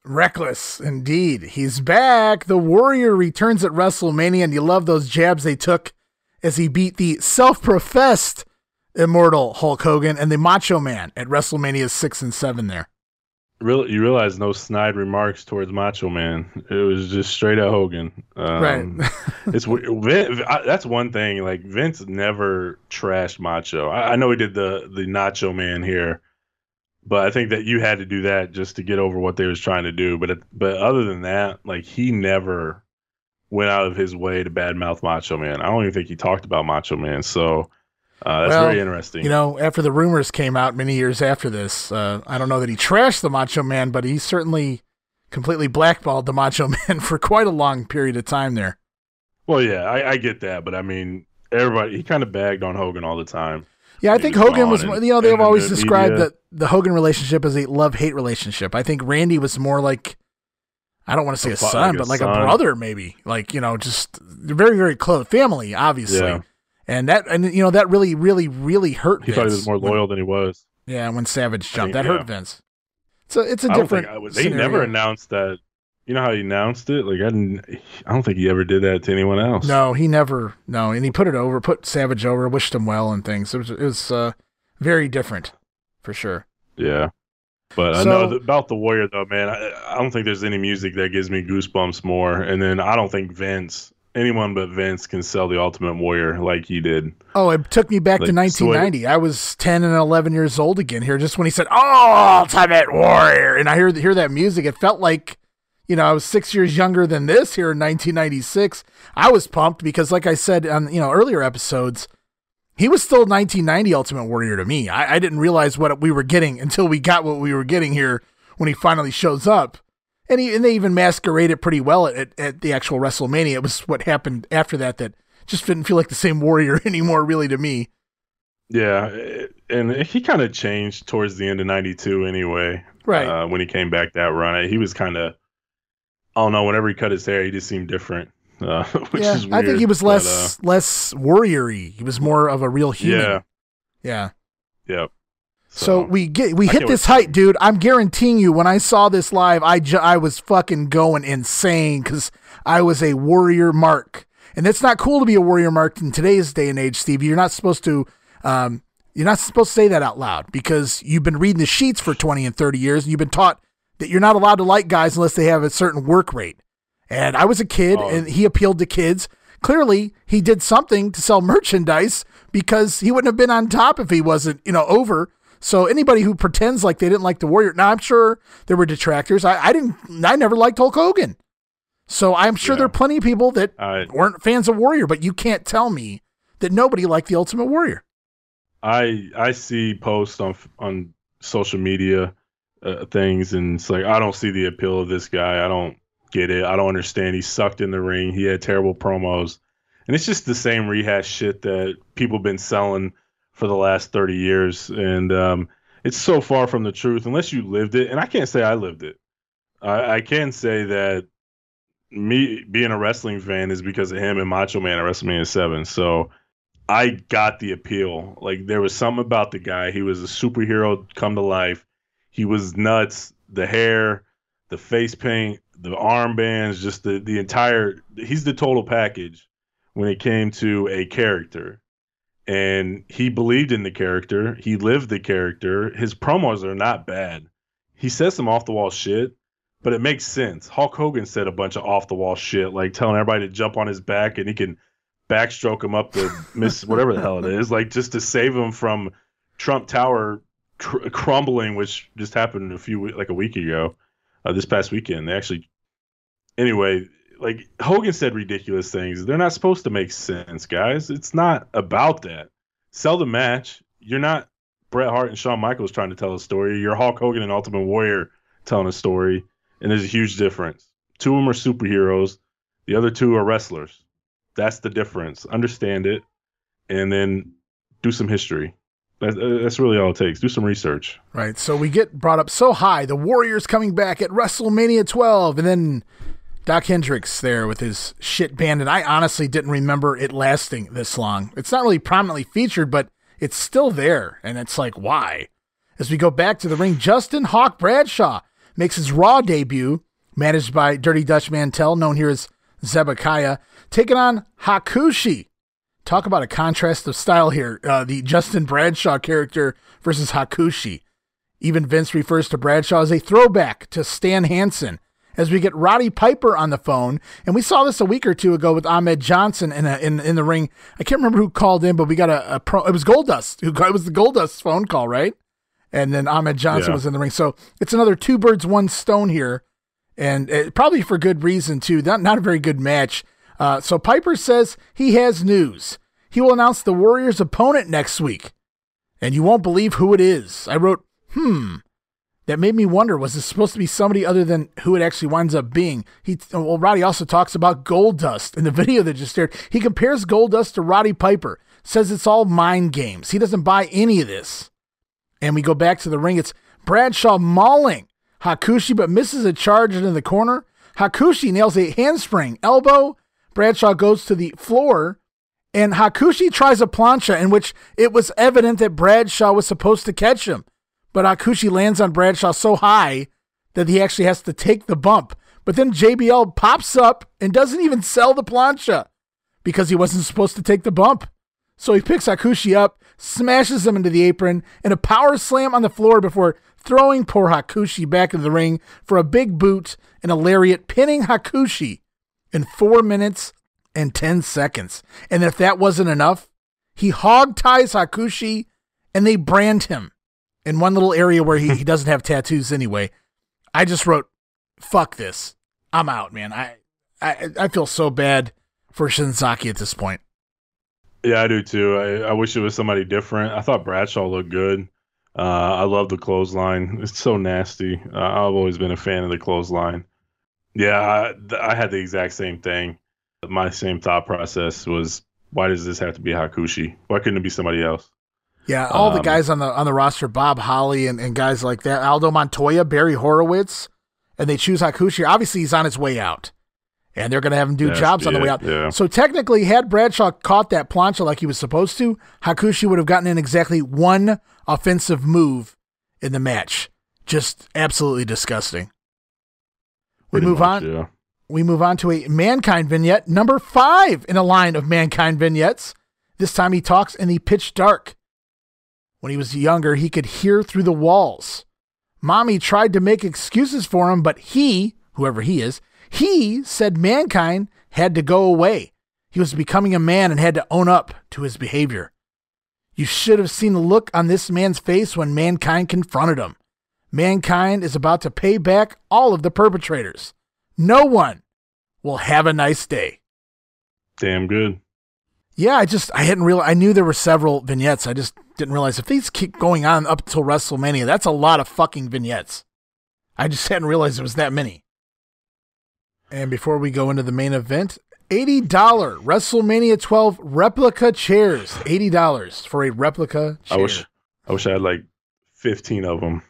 Reckless, indeed. He's back. The Warrior returns at WrestleMania, and you love those jabs they took as he beat the self professed immortal Hulk Hogan and the Macho Man at WrestleMania 6 and 7 there. Real, you realize no snide remarks towards Macho Man. It was just straight at Hogan. Um, Right. it's Vin, I, that's one thing. Like Vince never trashed Macho. I, I know he did the the Nacho Man here, but I think that you had to do that just to get over what they was trying to do. But but other than that, like he never went out of his way to badmouth Macho Man. I don't even think he talked about Macho Man. So uh, that's Well, very interesting. You know, after the rumors came out many years after this, uh, I don't know that he trashed the Macho Man, but he certainly completely blackballed the Macho Man for quite a long period of time there. Well, yeah, I, I get that, but I mean, everybody he kind of bagged on Hogan all the time. Yeah, I He think was Hogan was, and- you know, they've always the described media- the, the Hogan relationship as a love hate relationship. I think Randy was more like, I don't want to say A a son, like a but like a brother, maybe. Like, you know, just very, very close. Family, obviously. Yeah. And that, and you know, that really, really, really hurt He thought he was more when- loyal than he was. yeah, when Savage jumped. think- that hurt. Vince. So it's a different. I would, they never announced that. You know how he announced it? Like I didn't. I don't think he ever did that to anyone else. No, he never. No, and he put it over, put Savage over, wished him well and things. It was, it was uh, very different, for sure. Yeah. But I know about the Warrior though, man. I, I don't think there's any music that gives me goosebumps more. And then I don't think Vince, anyone but Vince, can sell the Ultimate Warrior like he did. Oh, it took me back to Like, so it- 1990. I was 10 and 11 years old again here, just when he said, "Oh, Ultimate Warrior," and I hear hear that music. It felt like, you know, I was six years younger than this here in 1996. I was pumped because, like I said on you know earlier episodes, he was still 1990 Ultimate Warrior to me. I, I didn't realize what we were getting until we got what we were getting here when he finally shows up. And, he, and they even masquerade it pretty well at, at the actual WrestleMania. It was what happened after that that just didn't feel like the same warrior anymore, really, to me. Yeah, and he kind of changed towards the end of '92 anyway. Right. Uh, when he came back that run, he was kind of. I don't know. Whenever he cut his hair, he just seemed different, uh, which yeah, is weird. I think he was but, less less warrior-y. He was more of a real uh, human. yeah, Yeah. yep. So, we get we hit this height, dude. I'm guaranteeing you. When I saw this live, I ju- I was fucking going insane because I was a warrior mark, and it's not cool to be a warrior mark in today's day and age, Steve. You're not supposed to. Um, you're not supposed to say that out loud because you've been reading the sheets for 20 and 30 years, and you've been taught that you're not allowed to like guys unless they have a certain work rate. And I was a kid, Oh. and he appealed to kids. Clearly, he did something to sell merchandise because he wouldn't have been on top if he wasn't, you know, over. So anybody who pretends like they didn't like the Warrior, now I'm sure there were detractors. I, I didn't, I never liked Hulk Hogan. So I'm sure Yeah. there are plenty of people that I weren't fans of Warrior, but you can't tell me that nobody liked the Ultimate Warrior. I I see posts on on social media uh, things, and it's like I don't see the appeal of this guy. I don't get it. I don't understand. He sucked in the ring. He had terrible promos, and it's just the same rehash shit that people been selling for the last thirty years, and um, it's so far from the truth unless you lived it. And I can't say I lived it. I, I can say that me being a wrestling fan is because of him and Macho Man at WrestleMania Seven. So. I got the appeal. Like there was something about the guy. He was a superhero come to life. He was nuts. The hair, the face paint, the armbands, just the the entire. He's the total package when it came to a character. And he believed in the character. He lived the character. His promos are not bad. He says some off the wall shit, but it makes sense. Hulk Hogan said a bunch of off the wall shit, like telling everybody to jump on his back and he can backstroke him up the miss whatever the hell it is, like just to save him from Trump Tower cr- crumbling, which just happened a few like a week ago, uh, this past weekend. They actually, anyway, like Hogan said ridiculous things. They're not supposed to make sense, guys. It's not about that. Sell the match. You're not Bret Hart and Shawn Michaels trying to tell a story. You're Hulk Hogan and Ultimate Warrior telling a story, and there's a huge difference. Two of them are superheroes. The other two are wrestlers. That's the difference. Understand it, and then do some history. Uh, that's really all it takes. Do some research. Right. So we get brought up so high. The Warriors coming back at WrestleMania 12, and then Doc Hendrix there with his shit band. And I honestly didn't remember it lasting this long. It's not really prominently featured, but it's still there. And it's like, why? As we go back to the ring, Justin Hawk Bradshaw makes his Raw debut, managed by Dirty Dutch Mantel, known here as Zebekiah, taking on Hakushi. Talk about a contrast of style here. Uh, the Justin Bradshaw character versus Hakushi. Even Vince refers to Bradshaw as a throwback to Stan Hansen as we get Roddy Piper on the phone. And we saw this a week or two ago with Ahmed Johnson in a, in, in the ring. I can't remember who called in, but we got a, a pro. It was Goldust. Who it was the Goldust phone call, right? And then Ahmed Johnson Yeah. was in the ring. So it's another two birds, one stone here, and uh, probably for good reason too. Not not a very good match. Uh, so Piper says he has news. He will announce the Warriors' opponent next week, and you won't believe who it is. I wrote, hmm. That made me wonder: was this supposed to be somebody other than who it actually winds up being? He well, Roddy also talks about Goldust in the video that just aired. He compares Goldust to Roddy Piper. Says it's all mind games. He doesn't buy any of this. And we go back to the ring. It's Bradshaw mauling Hakushi, but misses a charge in the corner. Hakushi nails a handspring elbow. Bradshaw goes to the floor, and Hakushi tries a plancha in which it was evident that Bradshaw was supposed to catch him. But Hakushi lands on Bradshaw so high that he actually has to take the bump. But then JBL pops up and doesn't even sell the plancha because he wasn't supposed to take the bump. So he picks Hakushi up, smashes him into the apron, and a power slam on the floor before throwing poor Hakushi back into the ring for a big boot and a lariat, pinning Hakushi in four minutes and 10 seconds. And if that wasn't enough, he hog ties Hakushi and they brand him in one little area where he, he doesn't have tattoos anyway. I just wrote, fuck this. I'm out, man. I, I, I feel so bad for Shinzaki at this point. Yeah, I do too. I, I wish it was somebody different. I thought Bradshaw looked good. Uh, I love the clothesline. It's so nasty. Uh, I've always been a fan of the clothesline. Yeah, I, I had the exact same thing. My same thought process was, why does this have to be Hakushi? Why couldn't it be somebody else? Yeah, all the Um, guys on the on the roster, Bob Holly and, and guys like that, Aldo Montoya, Barry Horowitz, and they choose Hakushi. Obviously, he's on his way out, and they're going to have him do jobs on the way out. yeah. So technically, had Bradshaw caught that plancha like he was supposed to, Hakushi would have gotten in exactly one offensive move in the match. Just absolutely disgusting. We move much, on. Yeah. We move on to a mankind vignette, number five in a line of mankind vignettes. This time he talks in the pitch dark. When he was younger, he could hear through the walls. Mommy tried to make excuses for him, but he, whoever he is, he said mankind had to go away. He was becoming a man and had to own up to his behavior. You should have seen the look on this man's face when mankind confronted him. Mankind is about to pay back all of the perpetrators. No one will have a nice day. Damn good. Yeah, I just I hadn't real I knew there were several vignettes. I just didn't realize if these keep going on up till WrestleMania, that's a lot of fucking vignettes. I just hadn't realized it was that many. And before we go into the main event, $80 WrestleMania 12 replica chairs. $80 for a replica chair. I wish, I wish I had like 15 of them.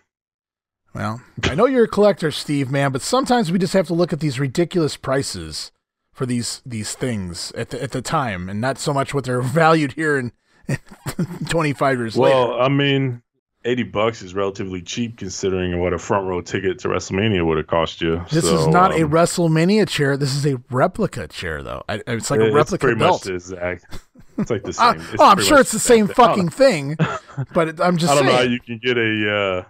Well, I know you're a collector, Steve, man, but sometimes we just have to look at these ridiculous prices for these these things at the at the time, and not so much what they're valued here in 25 years Well, later. I mean, 80 bucks is relatively cheap considering what a front row ticket to WrestleMania would have cost you. This So, is not a um, WrestleMania chair. This is a replica chair, though. I, it's like a it's replica pretty belt. much exact. It's like the Uh, same. oh, I'm sure it's the same exact thing. Fucking thing, but it, I'm just I don't know how saying. you can get a uh,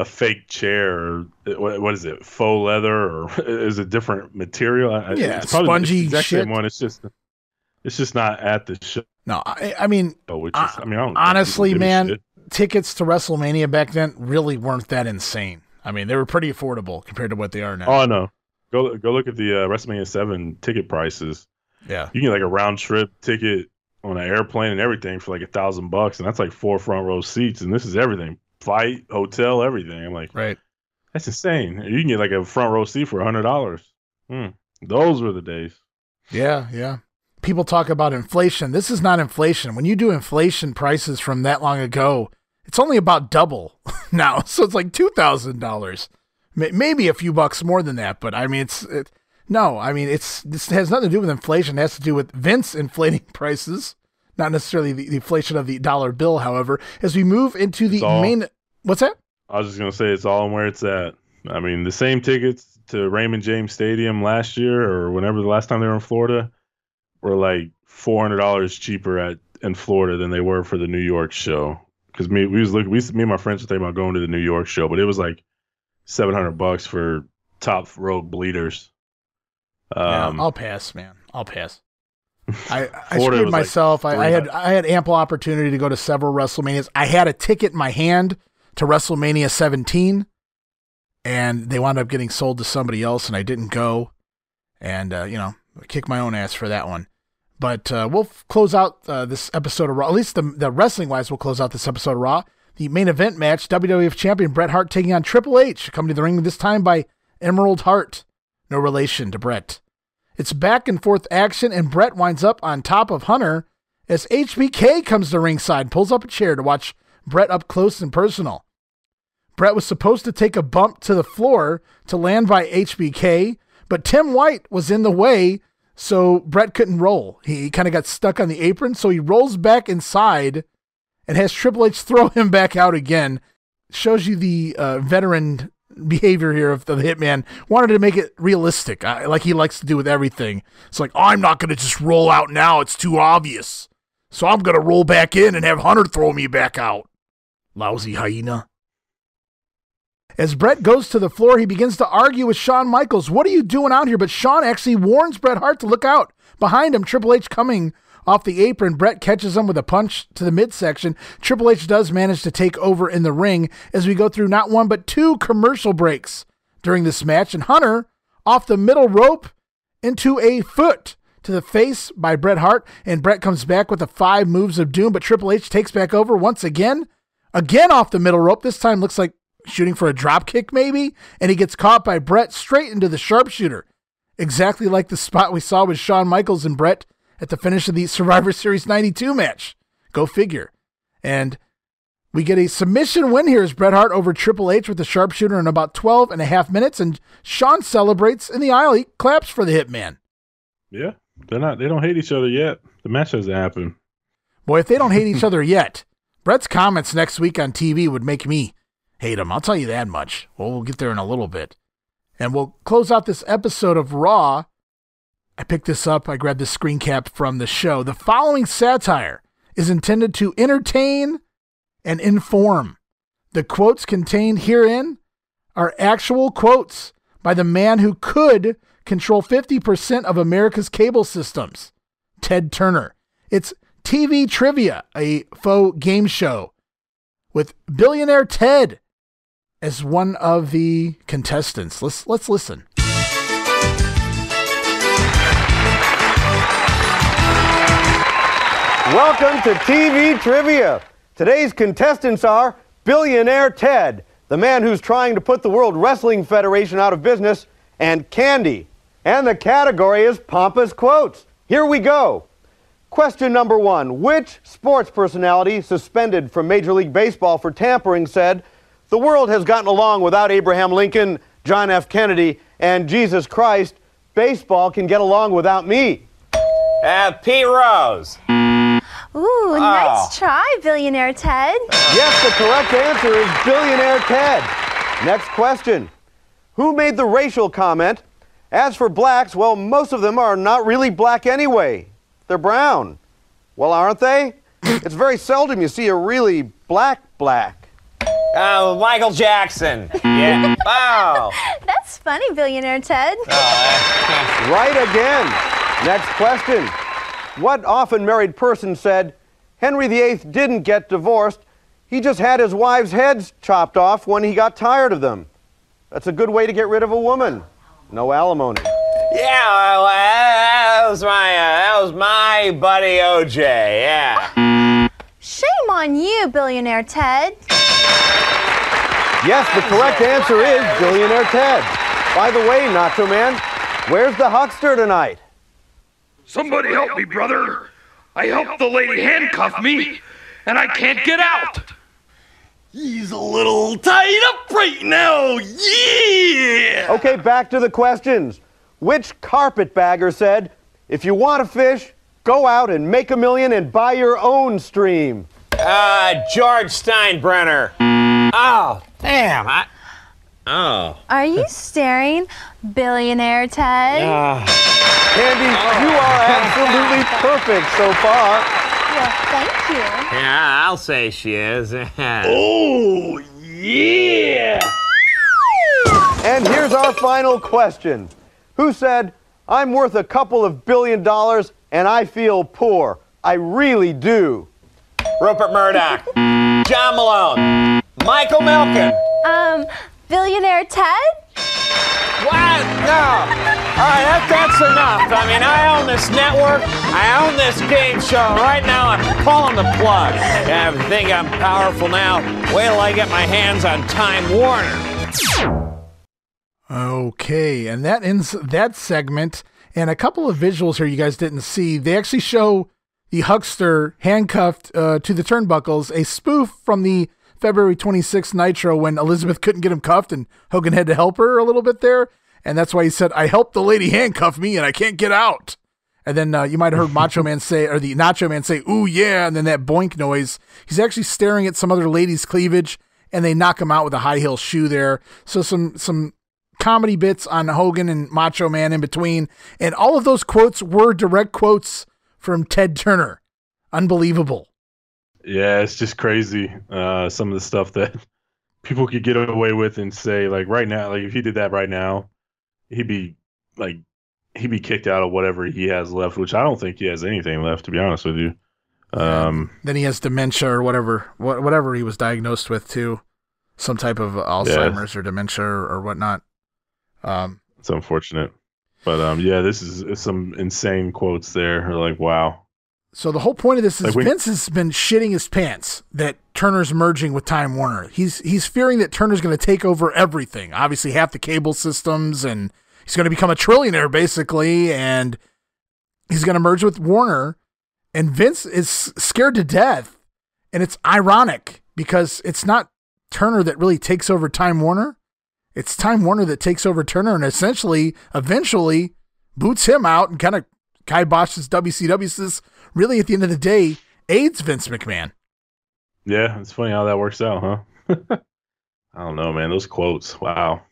a fake chair. Or, what, what is it? Faux leather or is it different material? I- I- Yeah, it's probably spongy the shit. same one. It's just it's just not at the show. no, I, I mean, Which is, I mean, I don't honestly, people give a man, tickets to WrestleMania back then really weren't that insane. I mean, they were pretty affordable compared to what they are now. Oh no, go go look at the uh, WrestleMania Seven ticket prices. yeah. You can get like a round trip ticket on an airplane and everything for like a thousand bucks, and that's like four front row seats, and this is everything, flight, hotel, everything. I'm like, Right. that's insane. You can get like a front row seat for a hundred dollars. Hmm. Those were the days. Yeah, yeah. People talk about inflation. This is not inflation. When you do inflation prices from that long ago, it's only about double now. So it's like two thousand dollars, maybe a few bucks more than that. But I mean, it's it, no. I mean, it's this has nothing to do with inflation. It has to do with Vince inflating prices, not necessarily the, the inflation of the dollar bill. However, as we move into the all- main, what's that? I was just gonna say it's all in where it's at. I mean, the same tickets to Raymond James Stadium last year or whenever the last time they were in Florida were like four hundred dollars cheaper at in Florida than they were for the New York show because me we was looking we me and my friends were thinking about going to the New York show, but it was like seven hundred bucks for top rope bleeders. Yeah, Um, I'll pass, man. I'll pass. I, I screwed was like myself. I, I had I had ample opportunity to go to several WrestleManias. I had a ticket in my hand to WrestleMania 17, and they wound up getting sold to somebody else, and I didn't go. And uh, you know, kick my own ass for that one. But uh, we'll f- close out uh, this episode of Raw. At least the the wrestling wise, we'll close out this episode of Raw. The main event match: WWF Champion Bret Hart taking on Triple H, coming to the ring this time by Emerald Hart, no relation to Bret. It's back and forth action, and Bret winds up on top of Hunter as HBK comes to ringside pulls up a chair to watch Bret up close and personal. Bret was supposed to take a bump to the floor to land by HBK, but Tim White was in the way, so Bret couldn't roll. He kind of got stuck on the apron, so he rolls back inside and has Triple H throw him back out again. Shows you the uh, veteran behavior here of the hitman wanted to make it realistic uh, like he likes to do with everything it's like i'm not going to just roll out now it's too obvious so i'm going to roll back in and have hunter throw me back out lousy hyena as Bret goes to the floor, he begins to argue with Shawn Michaels. What are you doing out here? But Shawn actually warns Bret Hart to look out. Behind him, Triple H coming off the apron. Bret catches him with a punch to the midsection. Triple H does manage to take over in the ring as we go through not one but two commercial breaks during this match. And Hunter off the middle rope into a foot to the face by Bret Hart. And Bret comes back with the five moves of doom, but Triple H takes back over once again. Again off the middle rope. This time looks like shooting for a drop kick, maybe. And he gets caught by Bret straight into the sharpshooter. Exactly like the spot we saw with Shawn Michaels and Bret at the finish of the Survivor Series 92 match. Go figure. And we get a submission win here as Bret Hart over Triple H with the sharpshooter in about 12 and a half minutes. And Shawn celebrates in the aisle. He claps for the Hitman. yeah, they're not. They don't hate each other yet. The match hasn't happened. Boy, if they don't hate each other yet, Bret's comments next week on TV would make me hate him. I'll tell you that much. Well, we'll get there in a little bit. And we'll close out this episode of Raw. I picked this up. I grabbed this screen cap from the show. The following satire is intended to entertain and inform. The quotes contained herein are actual quotes by the man who could control 50% of America's cable systems, Ted Turner. It's TV Trivia, a faux game show with billionaire Ted as one of the contestants. Let's let's listen. Welcome to TV Trivia. Today's contestants are Billionaire Ted, the man who's trying to put the World Wrestling Federation out of business, and Candy. And the category is Pompous Quotes. Here we go. Question number one Which sports personality suspended from Major League Baseball for tampering said, The world has gotten along without Abraham Lincoln, John F. Kennedy, and Jesus Christ. Baseball can get along without me. Uh, Pete Rose. Ooh, nice try, billionaire Ted. Yes, the correct answer is Billionaire Ted. Next question. Who made the racial comment? As for blacks, well, most of them are not really black anyway. They're brown. Well, aren't they? it's very seldom you see a really black black. Uh, Michael Jackson. Yeah. Oh. That's funny, billionaire Ted. Right again. Next question. What often married person said, Henry VIII didn't get divorced, he just had his wives' heads chopped off when he got tired of them? That's a good way to get rid of a woman. No alimony. Yeah, well, that was my uh, that was my buddy OJ. Yeah. Shame on you, billionaire Ted. Yes, the correct answer is Billionaire Ted. By the way, Nacho Man, where's the huckster tonight? Somebody help me, brother. I helped the lady handcuff me, and I can't get out. He's a little tied up right now. Yeah! Okay, back to the questions. Which carpetbagger said, if you want to fish, go out and make a million and buy your own stream? Uh, George Steinbrenner. Oh, damn. I. Oh. Are you staring, billionaire Ted? Uh, Candy, you are absolutely perfect so far. Well, thank you. Yeah, I'll say she is. Oh, yeah! And here's our final question Who said, I'm worth a couple of billion dollars and I feel poor? I really do. Rupert Murdoch, John Malone, Michael Milken. Um, billionaire Ted? What? No. All right, that, that's enough. I mean, I own this network. I own this game show. Right now, I'm pulling the plug. Yeah, I think I'm powerful now. Wait till I get my hands on Time Warner. Okay, and that ends that segment. And a couple of visuals here you guys didn't see. They actually show the huckster handcuffed uh, to the turnbuckles, a spoof from the February 26th Nitro when Elizabeth couldn't get him cuffed and Hogan had to help her a little bit there. And that's why he said, I helped the lady handcuff me and I can't get out. And then uh, you might have heard Macho Man say, or the Nacho Man say, ooh, yeah. And then that boink noise. He's actually staring at some other lady's cleavage and they knock him out with a high heel shoe there. So some, some comedy bits on Hogan and Macho Man in between. And all of those quotes were direct quotes from Ted Turner. Unbelievable. Yeah, it's just crazy. Uh, some of the stuff that people could get away with and say, like right now, like if he did that right now, he'd be like he'd be kicked out of whatever he has left, which I don't think he has anything left, to be honest with you. Um, then he has dementia or whatever, whatever he was diagnosed with too, some type of Alzheimer's yeah. or dementia or, or whatnot. Um, it's unfortunate, but um, yeah, this is some insane quotes there. Like, wow. So the whole point of this is like Vince has been shitting his pants that Turner's merging with Time Warner. He's he's fearing that Turner's going to take over everything. Obviously, half the cable systems, and he's going to become a trillionaire basically, and he's going to merge with Warner. And Vince is scared to death, and it's ironic because it's not Turner that really takes over Time Warner. It's Time Warner that takes over Turner, and essentially, eventually, boots him out and kind of kiboshes WCW. Says really, at the end of the day, aids Vince McMahon. Yeah, it's funny how that works out, huh? I don't know, man. Those quotes, wow.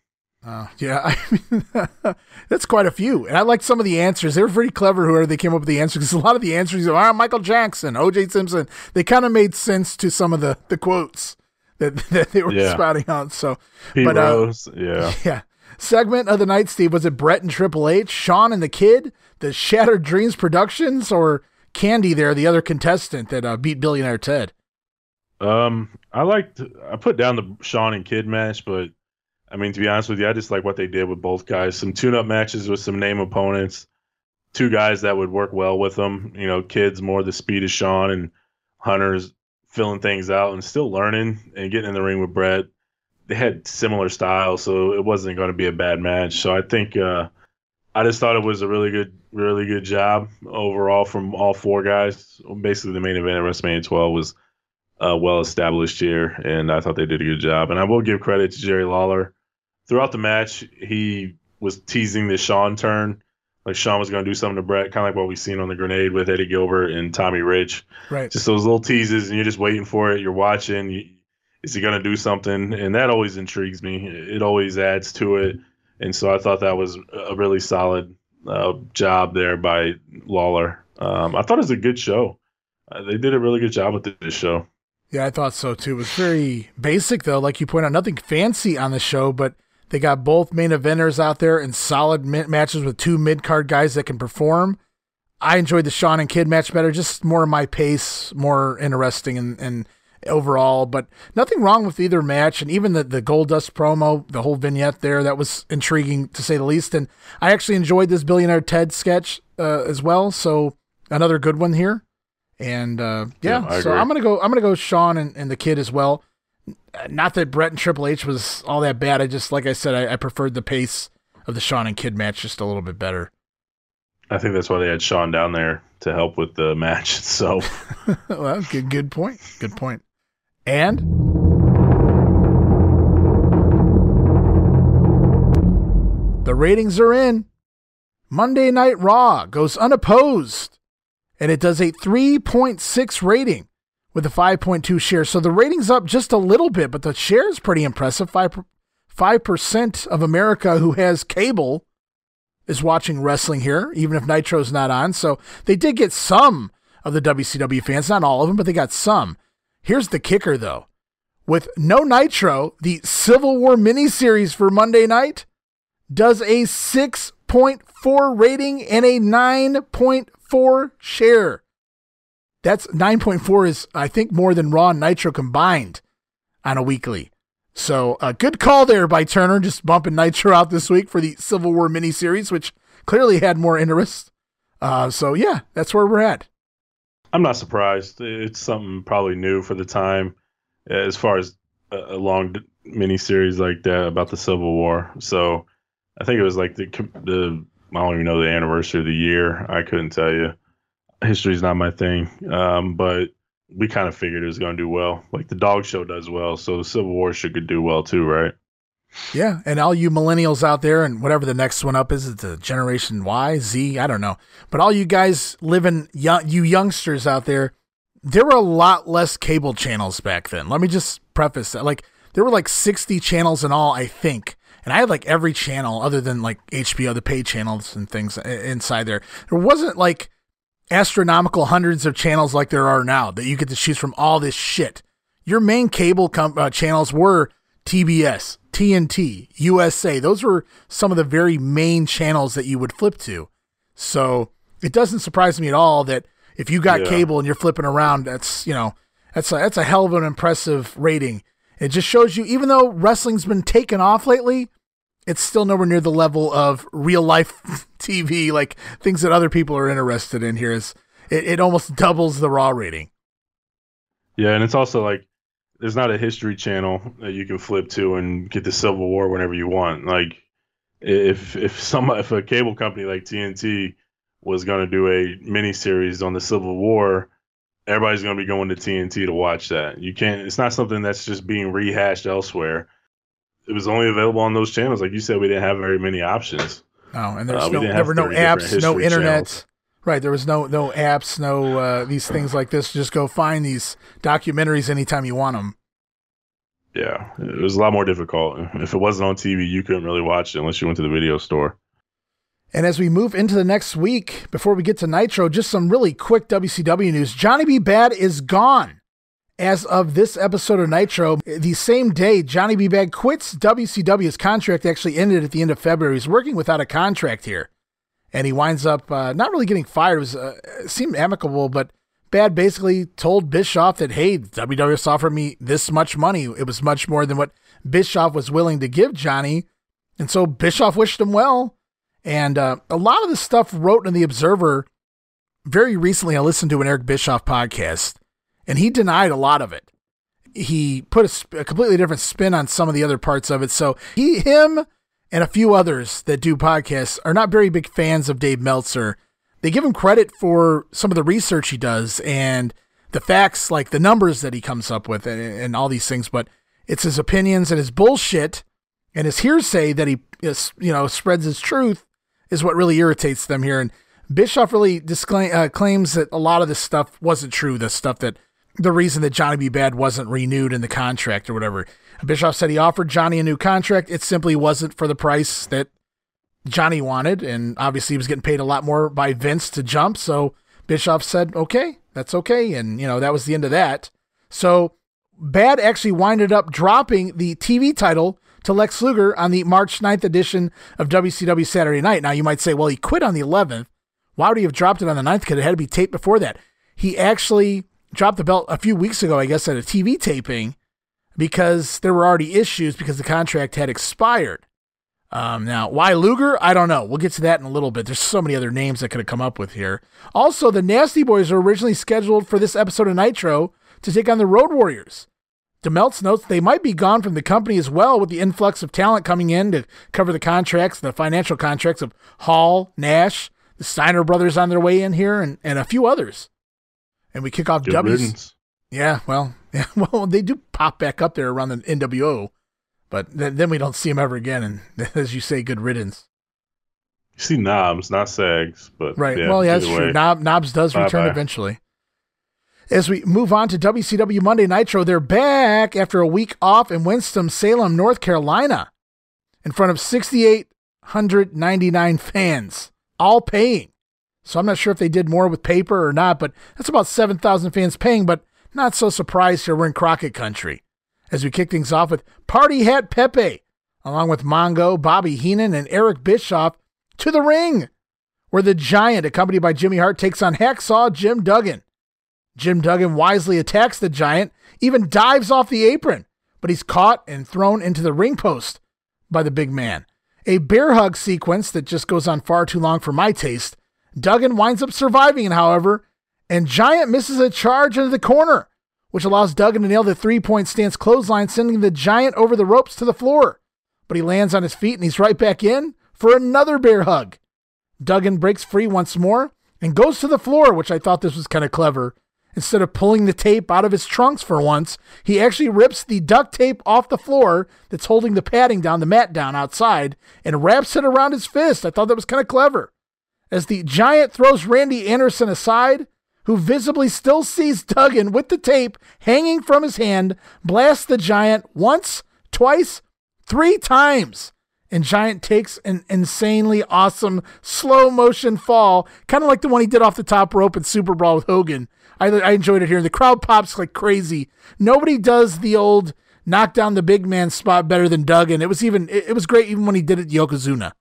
Uh, yeah, I mean, that's quite a few. And I like some of the answers. They were pretty clever whoever they came up with the answers because a lot of the answers, are Michael Jackson, OJ Simpson, they kind of made sense to some of the, the quotes that, that they were yeah. spouting out. So, Pete but, Rose, uh, yeah. Yeah. Segment of the night, Steve, was it Bret and Triple H, Shawn and the Kid, the Shattered Dreams Productions, or Candy there, the other contestant that uh, beat Billionaire Ted? Um, I liked. I put down the Shawn and Kid match, but I mean, to be honest with you, I just like what they did with both guys. Some tune-up matches with some name opponents, two guys that would work well with them. You know, Kid's more the speed of Shawn, and Hunter's filling things out and still learning and getting in the ring with Bret. They had similar styles, so it wasn't going to be a bad match. So I think uh, I just thought it was a really good, really good job overall from all four guys. Basically, the main event at WrestleMania 12 was uh, well established here, and I thought they did a good job. And I will give credit to Jerry Lawler. Throughout the match, he was teasing the Shawn turn. Like Shawn was going to do something to Bret, kind of like what we've seen on the grenade with Eddie Gilbert and Tommy Rich. Right. Just those little teases, and you're just waiting for it. You're watching. You, is he going to do something? And that always intrigues me. It always adds to it. And so I thought that was a really solid uh, job there by Lawler. Um, I thought it was a good show. Uh, they did a really good job with this show. Yeah, I thought so too. It was very basic though, like you point out, nothing fancy on the show, but they got both main eventers out there in solid matches with two mid card guys that can perform. I enjoyed the Shawn and Kid match better, just more of my pace, more interesting and, and overall, but nothing wrong with either match. And even the, the Goldust promo, the whole vignette there, that was intriguing to say the least. And I actually enjoyed this Billionaire Ted sketch uh, as well. So another good one here. And uh, yeah, yeah so I'm gonna go. I'm gonna go Shawn and, and, the kid as well. Not that Bret and Triple H was all that bad. I just, like I said, I, I preferred the pace of the Shawn and Kid match just a little bit better. I think that's why they had Shawn down there to help with the match itself. well, good, good point. Good point. And the ratings are in. Monday Night Raw goes unopposed and it does a 3.6 rating with a 5.2 share. So the rating's up just a little bit, but the share is pretty impressive. 5, 5% of America who has cable is watching wrestling here, even if Nitro's not on. So they did get some of the WCW fans. Not all of them, but they got some. Here's the kicker, though. With no Nitro, the Civil War miniseries for Monday night does a 6.4 rating and a 9.4 share. That's 9.4 is, I think, more than Raw and Nitro combined on a weekly. So a good call there by Turner, just bumping Nitro out this week for the Civil War miniseries, which clearly had more interest. Uh, so yeah, that's where we're at. I'm not surprised. It's something probably new for the time, as far as a, long miniseries like that about the Civil War. So I think it was like the the I don't even know the anniversary of the year. I couldn't tell you. History's not my thing, um, but we kind of figured it was going to do well. Like the dog show does well, so the Civil War should could do well too, right? Yeah, and all you millennials out there, and whatever the next one up is, it's the Generation Y, Z, I don't know. But all you guys living, young, you youngsters out there, there were a lot less cable channels back then. Let me just preface that. Like, there were like 60 channels in all, I think. And I had like every channel other than like HBO, the pay channels and things inside there. There wasn't like astronomical hundreds of channels like there are now that you get to choose from all this shit. Your main cable com- uh, channels were TBS, TNT, USA. Those were some of the very main channels that you would flip to. So it doesn't surprise me at all that if you got yeah. cable and you're flipping around, that's you know that's a, that's a hell of an impressive rating. It just shows you, even though wrestling's been taken off lately, it's still nowhere near the level of real life TV, like things that other people are interested in. Here is it, it almost doubles the raw rating. Yeah, and it's also like there's not a history channel that you can flip to and get the Civil War whenever you want. Like if if some if a cable company like TNT was going to do a mini series on the Civil War, everybody's going to be going to TNT to watch that. You can't. It's not something that's just being rehashed elsewhere. It was only available on those channels. Like you said, we didn't have very many options. Oh, and there's uh, no, there were no apps, no internet. Channels. Right, there was no no apps, no uh, these things like this. Just go find these documentaries anytime you want them. Yeah, it was a lot more difficult. If it wasn't on TV, you couldn't really watch it unless you went to the video store. And as we move into the next week, before we get to Nitro, just some really quick WCW news. Johnny B. Bad is gone. As of this episode of Nitro, the same day Johnny B. Bad quits WCW, his contract actually ended at the end of February. He's working without a contract here. And he winds up uh, not really getting fired. It, was, uh, seemed amicable, but Bad basically told Bischoff that, hey, WWF offered me this much money. It was much more than what Bischoff was willing to give Johnny. And so Bischoff wished him well. And uh, a lot of the stuff wrote in the Observer very recently. I listened to an Eric Bischoff podcast, and he denied a lot of it. He put a, a completely different spin on some of the other parts of it. So he, him, and a few others that do podcasts are not very big fans of Dave Meltzer. They give him credit for some of the research he does and the facts, like the numbers that he comes up with, and, and all these things. But it's his opinions and his bullshit and his hearsay that he, you know, spreads his truth is what really irritates them here. And Bischoff really disclaim, uh, claims that a lot of this stuff wasn't true. The stuff that the reason that Johnny B. Bad wasn't renewed in the contract or whatever. Bischoff said he offered Johnny a new contract. It simply wasn't for the price that Johnny wanted. And obviously, he was getting paid a lot more by Vince to jump. So Bischoff said, okay, that's okay. And, you know, that was the end of that. So Bad actually winded up dropping the TV title to Lex Luger on the March 9th edition of WCW Saturday Night. Now, you might say, well, he quit on the 11th. Why would he have dropped it on the 9th? Because it had to be taped before that. He actually dropped the belt a few weeks ago, I guess, at a TV taping because there were already issues because the contract had expired. Um, now, why Luger? I don't know. We'll get to that in a little bit. There's so many other names that could have come up with here. Also, the Nasty Boys were originally scheduled for this episode of Nitro to take on the Road Warriors. DeMeltz notes they might be gone from the company as well with the influx of talent coming in to cover the contracts, the financial contracts of Hall, Nash, the Steiner brothers on their way in here, and, and a few others. And we kick off Good W's. Riddance. Yeah, well, yeah, well, they do pop back up there around the NWO, but then, then we don't see them ever again. And as you say, good riddance. You see knobs, not sags, but right. Yeah, well, yeah, that's way. true. Knob, knobs does bye return bye. eventually. As we move on to WCW Monday Nitro, they're back after a week off in Winston-Salem, North Carolina, in front of 6,899 fans, all paying. So I'm not sure if they did more with paper or not, but that's about 7,000 fans paying, but not so surprised here. We're in Crockett country. As we kick things off with Party Hat Pepe, along with Mongo, Bobby Heenan, and Eric Bischoff to the ring, where the Giant, accompanied by Jimmy Hart, takes on Hacksaw Jim Duggan. Jim Duggan wisely attacks the Giant, even dives off the apron, but he's caught and thrown into the ring post by the big man. A bear hug sequence that just goes on far too long for my taste. Duggan winds up surviving it, however, and Giant misses a charge into the corner, which allows Duggan to nail the three point stance clothesline, sending the Giant over the ropes to the floor. But he lands on his feet and he's right back in for another bear hug. Duggan breaks free once more and goes to the floor, which I thought this was kind of clever. Instead of pulling the tape out of his trunks for once, he actually rips the duct tape off the floor that's holding the padding down, the mat down outside, and wraps it around his fist. I thought that was kind of clever. As the giant throws Randy Anderson aside, who visibly still sees Duggan with the tape hanging from his hand, blasts the giant once, twice, three times. And Giant takes an insanely awesome slow motion fall, kind of like the one he did off the top rope in SuperBrawl with Hogan. I, I enjoyed it here. The crowd pops like crazy. Nobody does the old knock down the big man spot better than Duggan. It was even it, it was great even when he did it Yokozuna.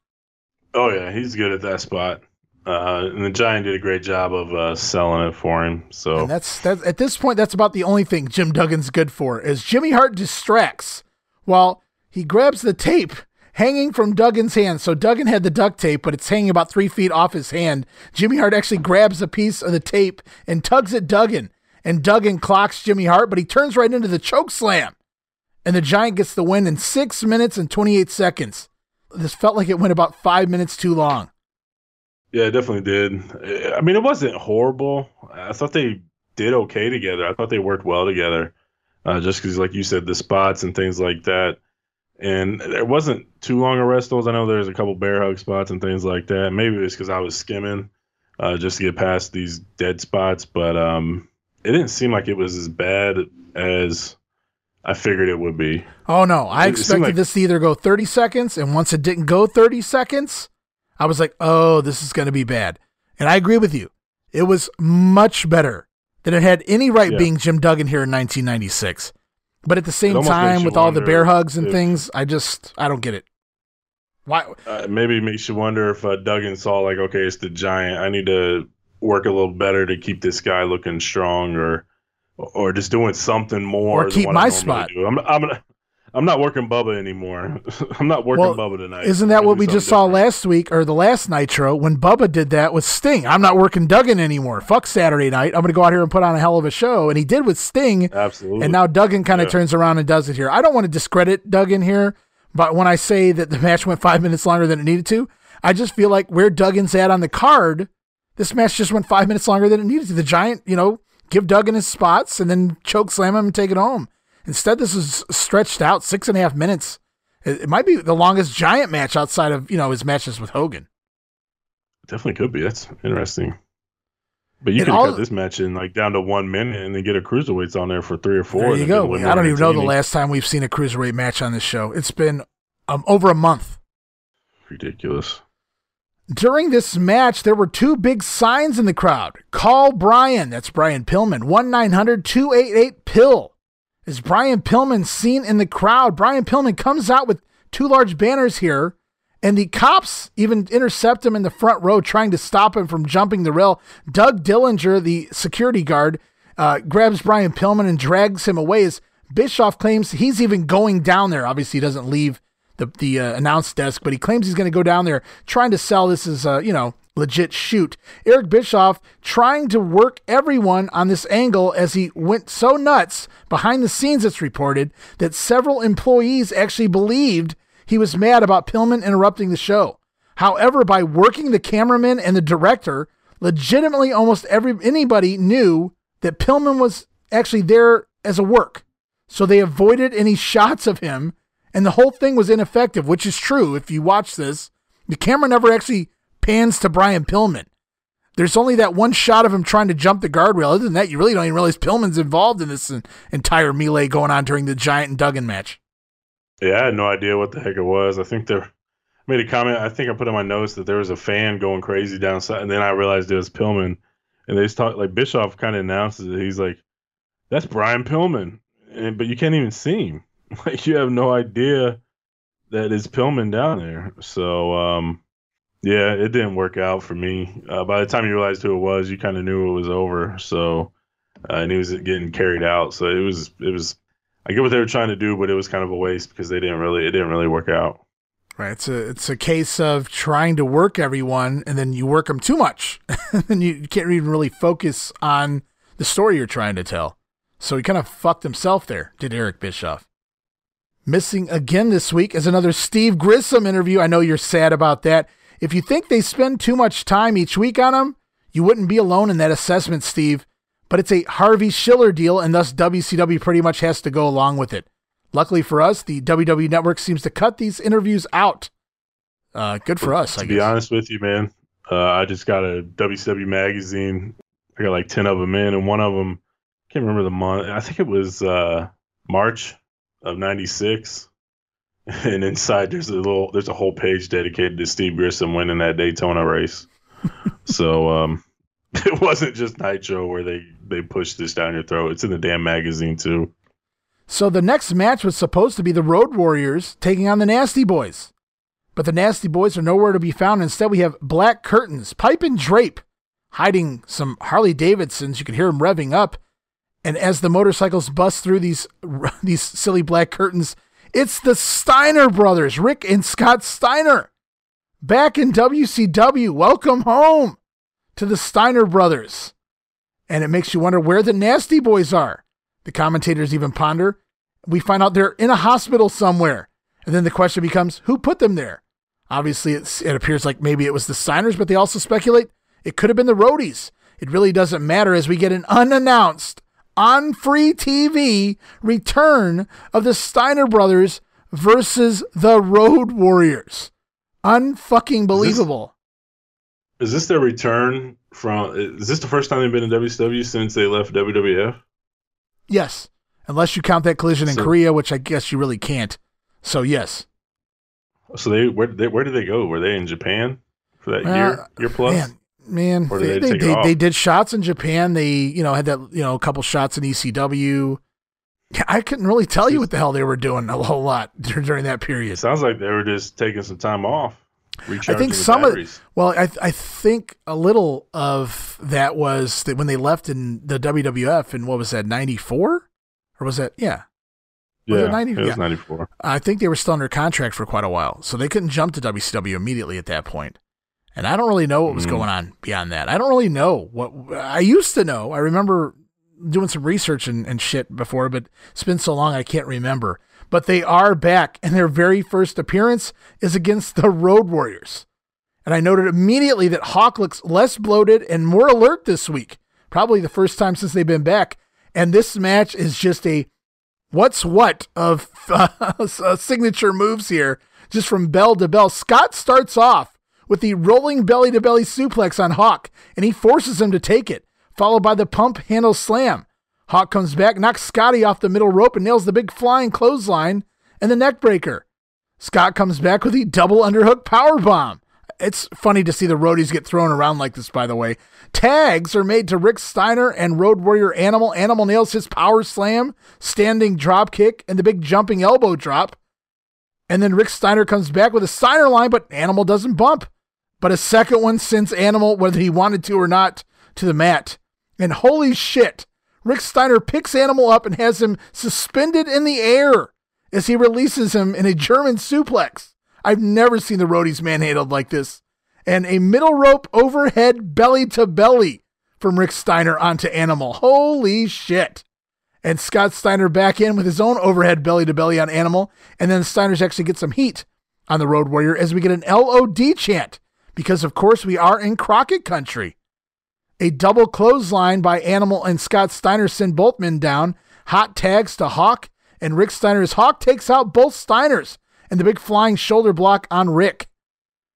Oh yeah, he's good at that spot. Uh, and the Giant did a great job of uh, selling it for him. So and that's that. At this point, that's about the only thing Jim Duggan's good for. Is Jimmy Hart distracts while he grabs the tape hanging from Duggan's hand. So Duggan had the duct tape, but it's hanging about three feet off his hand. Jimmy Hart actually grabs a piece of the tape and tugs at Duggan, and Duggan clocks Jimmy Hart, but he turns right into the choke slam, and the Giant gets the win in six minutes and 28 seconds. This felt like it went about five minutes too long. Yeah, it definitely did. I mean, it wasn't horrible. I thought they did okay together. I thought they worked well together. Uh, just because, like you said, the spots and things like that and there wasn't too long of wrestles. I know there's a couple bear hug spots and things like that. Maybe it's because I was skimming uh, just to get past these dead spots, but um, it didn't seem like it was as bad as I figured it would be. Oh no, I it, expected like, this to either go 30 seconds, and once it didn't go 30 seconds, I was like, oh, this is going to be bad. And I agree with you. It was much better than it had any right yeah. being Jim Duggan here in 1996. But at the same time, with all the bear hugs and if, things, I just I don't get it. Why? Uh, maybe it makes you wonder if uh, Duggan saw like, okay, it's the giant. I need to work a little better to keep this guy looking strong, or or just doing something more. Or keep my spot. I'm, I'm I'm not working Bubba anymore. I'm not working well, Bubba tonight. Isn't that what we just different. saw last week or the last Nitro when Bubba did that with Sting? I'm not working Duggan anymore. Fuck Saturday night. I'm going to go out here and put on a hell of a show. And he did with Sting. Absolutely. And now Duggan kind of yeah. turns around and does it here. I don't want to discredit Duggan here, but when I say that the match went five minutes longer than it needed to, I just feel like where Duggan's at on the card, this match just went five minutes longer than it needed to. The Giant, you know, give Duggan his spots and then choke slam him and take it home. Instead, this is stretched out six and a half minutes. It, might be the longest giant match outside of you know his matches with Hogan. Definitely could be. That's interesting. But you can cut this match in like down to one minute and then get a cruiserweights on there for three or four. There you go. I don't even know the last time we've seen a cruiserweight match on this show. It's been um, over a month. Ridiculous. During this match, there were two big signs in the crowd. Call Brian. That's Brian Pillman. 1 900 288 Pill is Brian Pillman seen in the crowd. Brian Pillman comes out with two large banners here, and the cops even intercept him in the front row, trying to stop him from jumping the rail. Doug Dillinger, the security guard, uh, grabs Brian Pillman and drags him away. As Bischoff claims he's even going down there. Obviously, he doesn't leave the the uh, announce desk, but he claims he's going to go down there trying to sell this as uh, you know legit shoot. Eric Bischoff trying to work everyone on this angle as he went so nuts behind the scenes, it's reported that several employees actually believed he was mad about Pillman interrupting the show. However, by working the cameraman and the director, legitimately almost every anybody knew that Pillman was actually there as a work. So they avoided any shots of him and the whole thing was ineffective, which is true if you watch this. The camera never actually pans to Brian Pillman. There's only that one shot of him trying to jump the guardrail. Other than that, you really don't even realize Pillman's involved in this entire melee going on during the Giant and Duggan match. Yeah, I had no idea what the heck it was. I think there, made a comment. I think I put in my notes that there was a fan going crazy downside, and then I realized it was Pillman. And they just talk like Bischoff kind of announces it. He's like, "That's Brian Pillman," and but you can't even see him. Like you have no idea that it's Pillman down there. So um, yeah, it didn't work out for me. Uh, by the time you realized who it was, you kind of knew it was over. So uh, and he was getting carried out. So it was it was. I get what they were trying to do, but it was kind of a waste because they didn't really it didn't really work out. Right. It's a it's a case of trying to work everyone, and then you work them too much, and you can't even really focus on the story you're trying to tell. So he kind of fucked himself there. Did Eric Bischoff? Missing again this week is another Steve Grissom interview. I know you're sad about that. If you think they spend too much time each week on him, you wouldn't be alone in that assessment, Steve. But it's a Harvey Schiller deal, and thus WCW pretty much has to go along with it. Luckily for us, the WWE Network seems to cut these interviews out. Uh, good for us. To I be guess. honest with you, man, uh, I just got a WCW magazine. I got like ten of them in, and one of them I can't remember the month. I think it was uh, March of '96. And inside there's a little, there's a whole page dedicated to Steve Grissom winning that Daytona race. so um, it wasn't just Nitro where they they pushed this down your throat. It's in the damn magazine too. So the next match was supposed to be the Road Warriors taking on the Nasty Boys. But the Nasty Boys are nowhere to be found. Instead, we have black curtains, pipe and drape, hiding some Harley Davidsons. You can hear them revving up. And as the motorcycles bust through these these silly black curtains, it's the Steiner brothers, Rick and Scott Steiner. Back in WCW. Welcome home to the Steiner brothers. And it makes you wonder where the Nasty Boys are. The commentators even ponder. We find out they're in a hospital somewhere. And then the question becomes who put them there? Obviously, it appears like maybe it was the Steiners, but they also speculate it could have been the Roadies. It really doesn't matter as we get an unannounced, on free TV return of the Steiner brothers versus the Road Warriors. Unfucking believable. Is this their return from? Is this the first time they've been in WCW since they left WWF? Yes. Unless you count that collision in So- Korea, which I guess you really can't. So, yes. So they where they where did they go? Were they in Japan for that Uh, year year plus? Man, man, they, they they, they, did shots in Japan. They, you know, had that, you know, a couple shots in ECW. Yeah, I couldn't really tell you what the hell they were doing a whole lot during that period. It sounds like they were just taking some time off. I think some of, well, I, I think a little of that was that when they left in the WWF in what was that, 94? Or was that, yeah. Was it yeah, 90? it was Yeah. ninety four. I think they were still under contract for quite a while, so they couldn't jump to WCW immediately at that point. And I don't really know what was Mm. going on beyond that. I don't really know what I used to know. I remember doing some research and, and shit before, but it's been so long I can't remember. But they are back, and their very first appearance is against the Road Warriors. And I noted immediately that Hawk looks less bloated and more alert this week. Probably the first time since they've been back. And this match is just a what's what of uh, signature moves here, just from bell to bell. Scott starts off with the rolling belly to belly suplex on Hawk, and he forces him to take it, followed by the pump handle slam. Hawk comes back, knocks Scotty off the middle rope, and nails the big flying clothesline and the neck breaker. Scott comes back with the double underhook power bomb. It's funny to see the roadies get thrown around like this, by the way. Tags are made to Rick Steiner and Road Warrior Animal. Animal nails his power slam, standing drop kick, and the big jumping elbow drop. And then Rick Steiner comes back with a Steiner line, but Animal doesn't bump. But a second one sends Animal, whether he wanted to or not, to the mat. And holy shit, Rick Steiner picks Animal up and has him suspended in the air as he releases him in a German suplex. I've never seen the roadies manhandled like this. And a middle rope overhead belly to belly from Rick Steiner onto Animal. Holy shit. And Scott Steiner back in with his own overhead belly to belly on Animal. And then Steiner's actually get some heat on the Road Warrior as we get an LOD chant. Because, of course, we are in Crockett country. A double clothesline by Animal and Scott Steiner send both men down. Hot tags to Hawk, and Rick Steiner's Hawk takes out both Steiners, and the big flying shoulder block on Rick.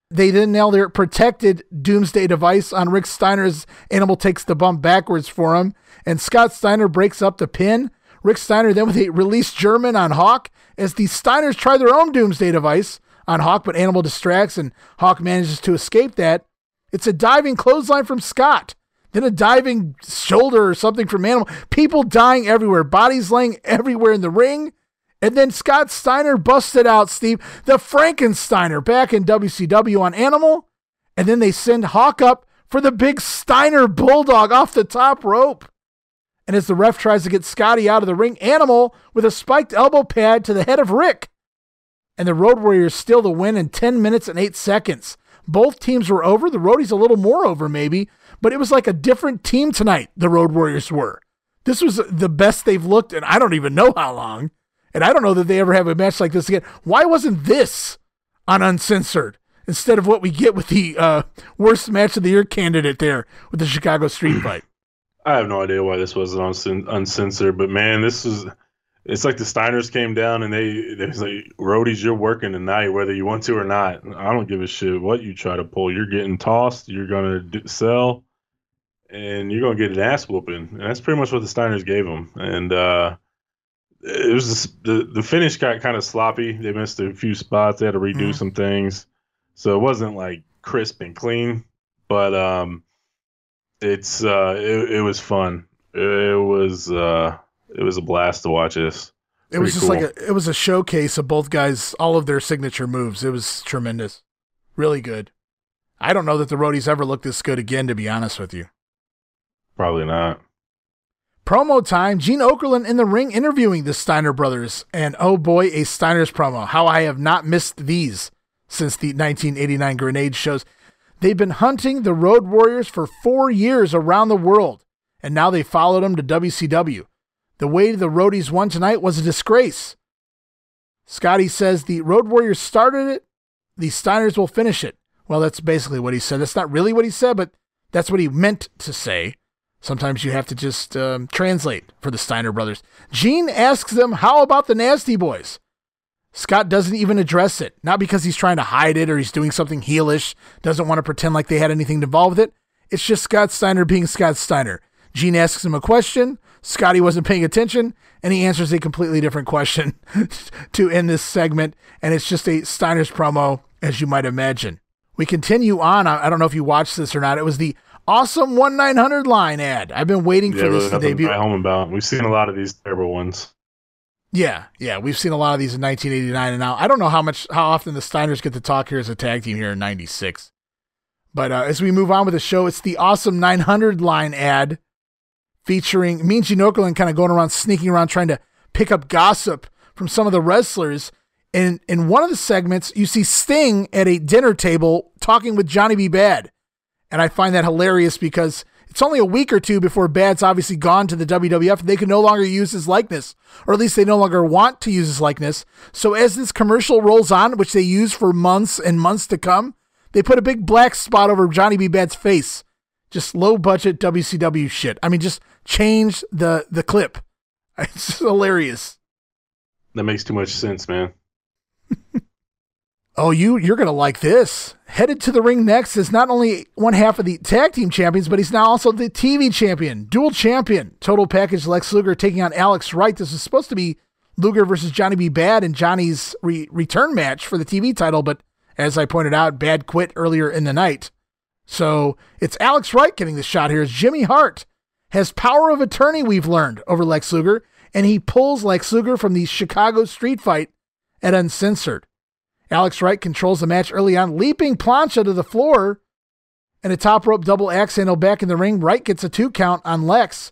They then nail their protected doomsday device on Rick Steiner's Animal takes the bump backwards for him, and Scott Steiner breaks up the pin. Rick Steiner then with a release German on Hawk as the Steiners try their own doomsday device on Hawk, but Animal distracts and Hawk manages to escape that. It's a diving clothesline from Scott, then a diving shoulder or something from Animal. People dying everywhere, bodies laying everywhere in the ring. And then Scott Steiner busted out, Steve, the Frankensteiner back in WCW on Animal. And then they send Hawk up for the big Steiner Bulldog off the top rope. And as the ref tries to get Scotty out of the ring, Animal with a spiked elbow pad to the head of Rick. And the Road Warriors steal the win in 10 minutes and 8 seconds. Both teams were over. The Roadies a little more over, maybe, but it was like a different team tonight, the Road Warriors were. This was the best they've looked in I don't even know how long. And I don't know that they ever have a match like this again. Why wasn't this on Uncensored instead of what we get with the uh, worst match of the year candidate there with the Chicago Street Fight? I have no idea why this wasn't on uncensored, but man, this is it's like the Steiners came down and they they was like, "Roadies, you're working tonight, whether you want to or not. I don't give a shit what you try to pull. You're getting tossed. You're gonna d- sell, and you're gonna get an ass whooping." And that's pretty much what the Steiners gave them. And uh, it was just, the the finish got kind of sloppy. They missed a few spots. They had to redo mm-hmm. some things, so it wasn't like crisp and clean. But um, it's uh, it, it was fun. It was uh, it was a blast to watch this. It was just cool. like a, it was a showcase of both guys, all of their signature moves. It was tremendous, really good. I don't know that the roadies ever looked this good again, to be honest with you. Probably not. Promo time. Gene Okerlund in the ring interviewing the Steiner brothers. And oh boy, a Steiner's promo. How I have not missed these since the 1989 Grenade shows. They've been hunting the Road Warriors for four years around the world, and now they followed them to WCW. The way the Roadies won tonight was a disgrace. Scotty says the Road Warriors started it, the Steiners will finish it. Well, that's basically what he said. That's not really what he said, but that's what he meant to say. Sometimes you have to just um, translate for the Steiner brothers. Gene asks them, How about the Nasty Boys? Scott doesn't even address it, not because he's trying to hide it or he's doing something heelish, doesn't want to pretend like they had anything involved with it. It's just Scott Steiner being Scott Steiner. Gene asks him a question, Scotty wasn't paying attention, and he answers a completely different question to end this segment, and it's just a Steiner's promo, as you might imagine. We continue on. I don't know if you watched this or not. It was the awesome one nine hundred line ad. I've been waiting yeah, for this to debut. Home about. We've seen a lot of these terrible ones. Yeah, yeah, we've seen a lot of these in 1989, and now I don't know how much, how often the Steiners get to talk here as a tag team here in '96. But uh, as we move on with the show, it's the awesome 900 line ad featuring Mean Gene Okerlund kind of going around, sneaking around, trying to pick up gossip from some of the wrestlers. And in one of the segments, you see Sting at a dinner table talking with Johnny B. Badd. And I find that hilarious because it's only a week or two before Badd's obviously gone to the WWF. They can no longer use his likeness, or at least they no longer want to use his likeness. So as this commercial rolls on, which they use for months and months to come, they put a big black spot over Johnny B. Badd's face. Just low budget WCW shit. I mean, just change the the clip. It's hilarious. That makes too much sense, man. Oh, you you're gonna like this. Headed to the ring next is not only one half of the tag team champions, but he's now also the TV champion, dual champion. Total package Lex Luger taking on Alex Wright. This is supposed to be Luger versus Johnny B. Badd and Johnny's re- return match for the TV title, but as I pointed out, Badd quit earlier in the night. So it's Alex Wright getting the shot here. As Jimmy Hart has power of attorney, we've learned over Lex Luger, and he pulls Lex Luger from the Chicago street fight at Uncensored. Alex Wright controls the match early on, leaping Plancha to the floor. And a top rope double axe handle back in the ring. Wright gets a two count on Lex.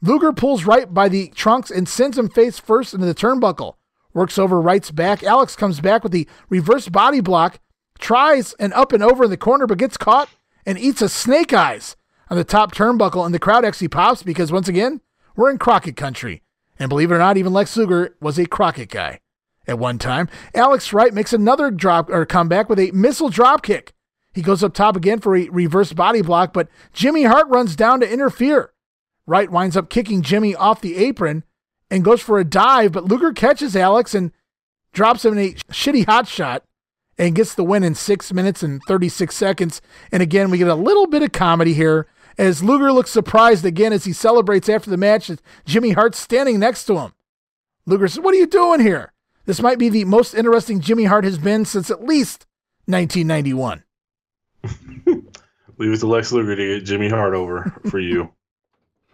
Luger pulls Wright by the trunks and sends him face first into the turnbuckle. Works over Wright's back. Alex comes back with the reverse body block, tries an up and over in the corner, but gets caught and eats a snake eyes on the top turnbuckle. And the crowd actually pops because, once again, we're in Crockett country. And believe it or not, even Lex Luger was a Crockett guy at one time. Alex Wright makes another drop or comeback with a missile drop kick. He goes up top again for a reverse body block, but Jimmy Hart runs down to interfere. Wright winds up kicking Jimmy off the apron and goes for a dive, but Luger catches Alex and drops him in a shitty hot shot and gets the win in six minutes and 36 seconds. And again, we get a little bit of comedy here as Luger looks surprised again as he celebrates after the match. With Jimmy Hart standing next to him. Luger says, What are you doing here? This might be the most interesting Jimmy Hart has been since at least 1991. Leave it to Lex Luger to get Jimmy Hart over for you.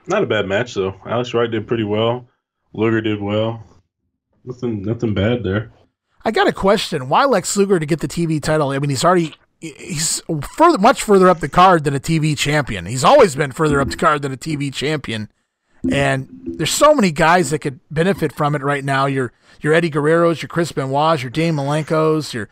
Not a bad match though. Alex Wright did pretty well. Luger did well. Nothing, nothing bad there. I got a question. Why Lex Luger to get the TV title? I mean, he's already he's further much further up the card than a TV champion. He's always been further up the card than a TV champion. And there's so many guys that could benefit from it right now. Your your Eddie Guerrero's, your Chris Benoit's, your Dean Malenko's, your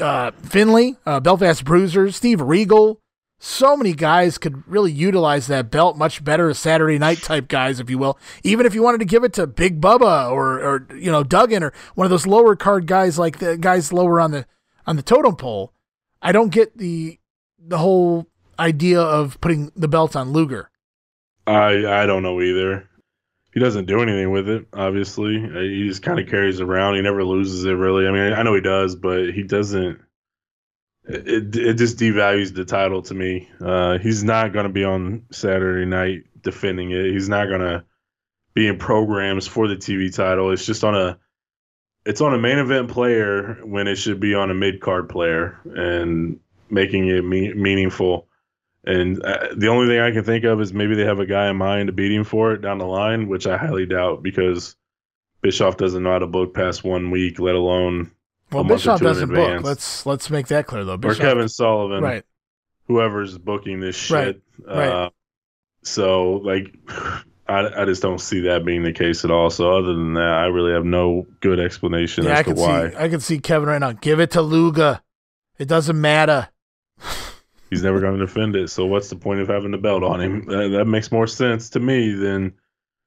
uh, Finlay, uh, Belfast Bruisers, Steve Regal. So many guys could really utilize that belt much better as Saturday night type guys, if you will. Even if you wanted to give it to Big Bubba or, or you know Duggan or one of those lower card guys like the guys lower on the on the totem pole. I don't get the the whole idea of putting the belt on Luger. I I don't know either. He doesn't do anything with it. Obviously, Uh, he just kind of carries around. He never loses it really. I mean, I know he does, but he doesn't. It it just devalues the title to me. Uh, he's not going to be on Saturday night defending it. He's not going to be in programs for the TV title. It's just on a it's on a main event player when it should be on a mid card player and making it me- meaningful. And uh, the only thing I can think of is maybe they have a guy in mind to beat him for it down the line, which I highly doubt because Bischoff doesn't know how to book past one week, let alone well, Bischoff or two in doesn't book. Let's let's make that clear though. or Kevin Sullivan, right? Whoever's booking this shit. Right, right. Uh, so like, I I just don't see that being the case at all. So other than that, I really have no good explanation Yeah, as to why. see I can see Kevin right now. Give it to Luger. It doesn't matter. He's never going to defend it. So what's the point of having the belt on him? That, that makes more sense to me than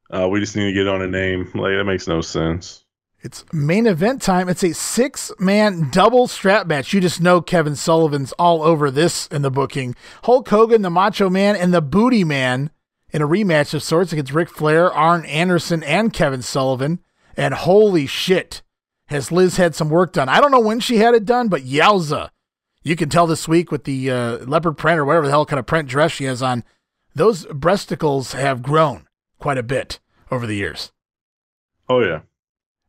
uh, we just need to get on a name. Like that makes no sense. It's main event time. It's a six man double strap match. You just know Kevin Sullivan's all over this in the booking. Hulk Hogan, the Macho Man, and the Booty Man in a rematch of sorts against Ric Flair, Arn Anderson, and Kevin Sullivan. And holy shit, has Liz had some work done? I don't know when she had it done, but yowza. You can tell this week with the uh, leopard print or whatever the hell kind of print dress she has on, those breasticles have grown quite a bit over the years. Oh yeah.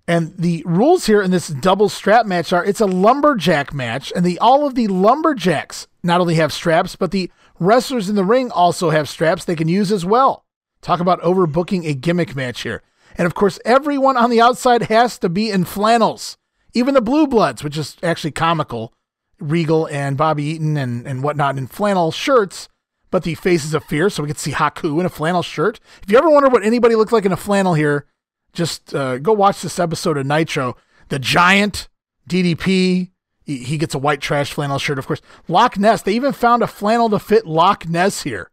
And the rules here in this double strap match are it's a lumberjack match, and the all of the lumberjacks not only have straps, but the wrestlers in the ring also have straps they can use as well. Talk about overbooking a gimmick match here. And of course, everyone on the outside has to be in flannels. Even the Blue Bloods, which is actually comical. Regal and Bobby Eaton and, and whatnot in flannel shirts, but the Faces of Fear, so we can see Haku in a flannel shirt. If you ever wonder what anybody looked like in a flannel here, just uh, go watch this episode of Nitro. The Giant, DDP, he, he gets a white trash flannel shirt, of course. Loch Ness, they even found a flannel to fit Loch Ness here.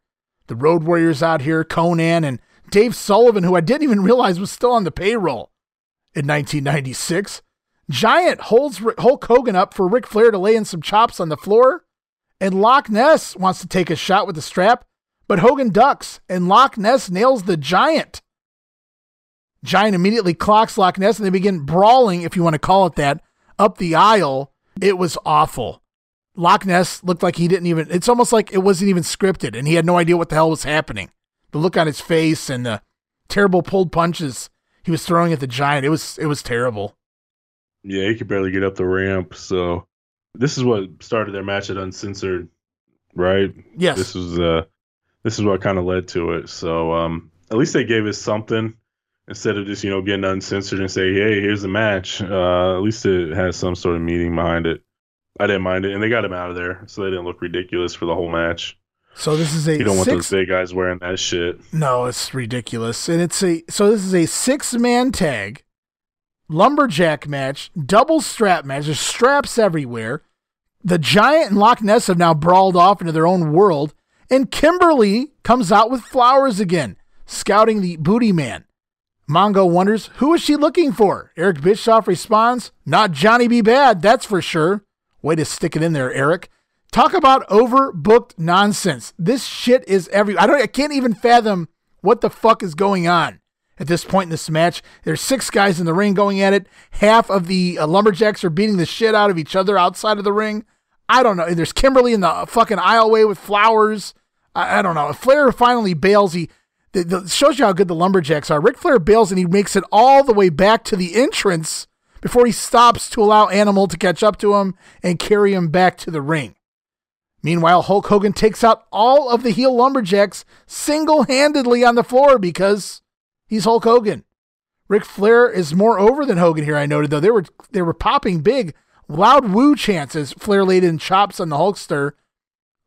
The Road Warriors out here, Konnan and Dave Sullivan, who I didn't even realize was still on the payroll in 1996. Giant holds Hulk Hogan up for Ric Flair to lay in some chops on the floor, and Loch Ness wants to take a shot with the strap, but Hogan ducks, and Loch Ness nails the Giant. Giant immediately clocks Loch Ness, and they begin brawling, if you want to call it that, up the aisle. It was awful. Loch Ness looked like he didn't even, it's almost like it wasn't even scripted, and he had no idea what the hell was happening. The look on his face and the terrible pulled punches he was throwing at the Giant, it was, it was terrible. Yeah, he could barely get up the ramp. So this is what started their match at Uncensored, right? Yes. This was uh this is what kind of led to it. So um at least they gave us something instead of just, you know, getting uncensored and say, Hey, here's the match. Uh at least it has some sort of meaning behind it. I didn't mind it. And they got him out of there, so they didn't look ridiculous for the whole match. So this is a You don't want those big guys wearing that shit. No, it's ridiculous. And it's a so this is a six man tag, lumberjack match, double strap match. There's straps everywhere. The Giant and Loch Ness have now brawled off into their own world, and Kimberly comes out with flowers again, scouting the booty man. Mongo wonders who is she looking for. Eric Bischoff responds, "Not Johnny B. Badd, that's for sure." Way to stick it in there, Eric. Talk about overbooked nonsense. This shit is every. I don't. I can't even fathom what the fuck is going on at this point in this match. There's six guys in the ring going at it. Half of the uh, lumberjacks are beating the shit out of each other outside of the ring. I don't know. There's Kimberly in the fucking aisleway with flowers. I, I don't know. If Flair finally bails, he the, the, shows you how good the lumberjacks are. Ric Flair bails and he makes it all the way back to the entrance before he stops to allow Animal to catch up to him and carry him back to the ring. Meanwhile, Hulk Hogan takes out all of the heel lumberjacks single handedly on the floor because he's Hulk Hogan. Ric Flair is more over than Hogan here, I noted, though. They were they were popping big, loud woo chants as Flair laid in chops on the Hulkster.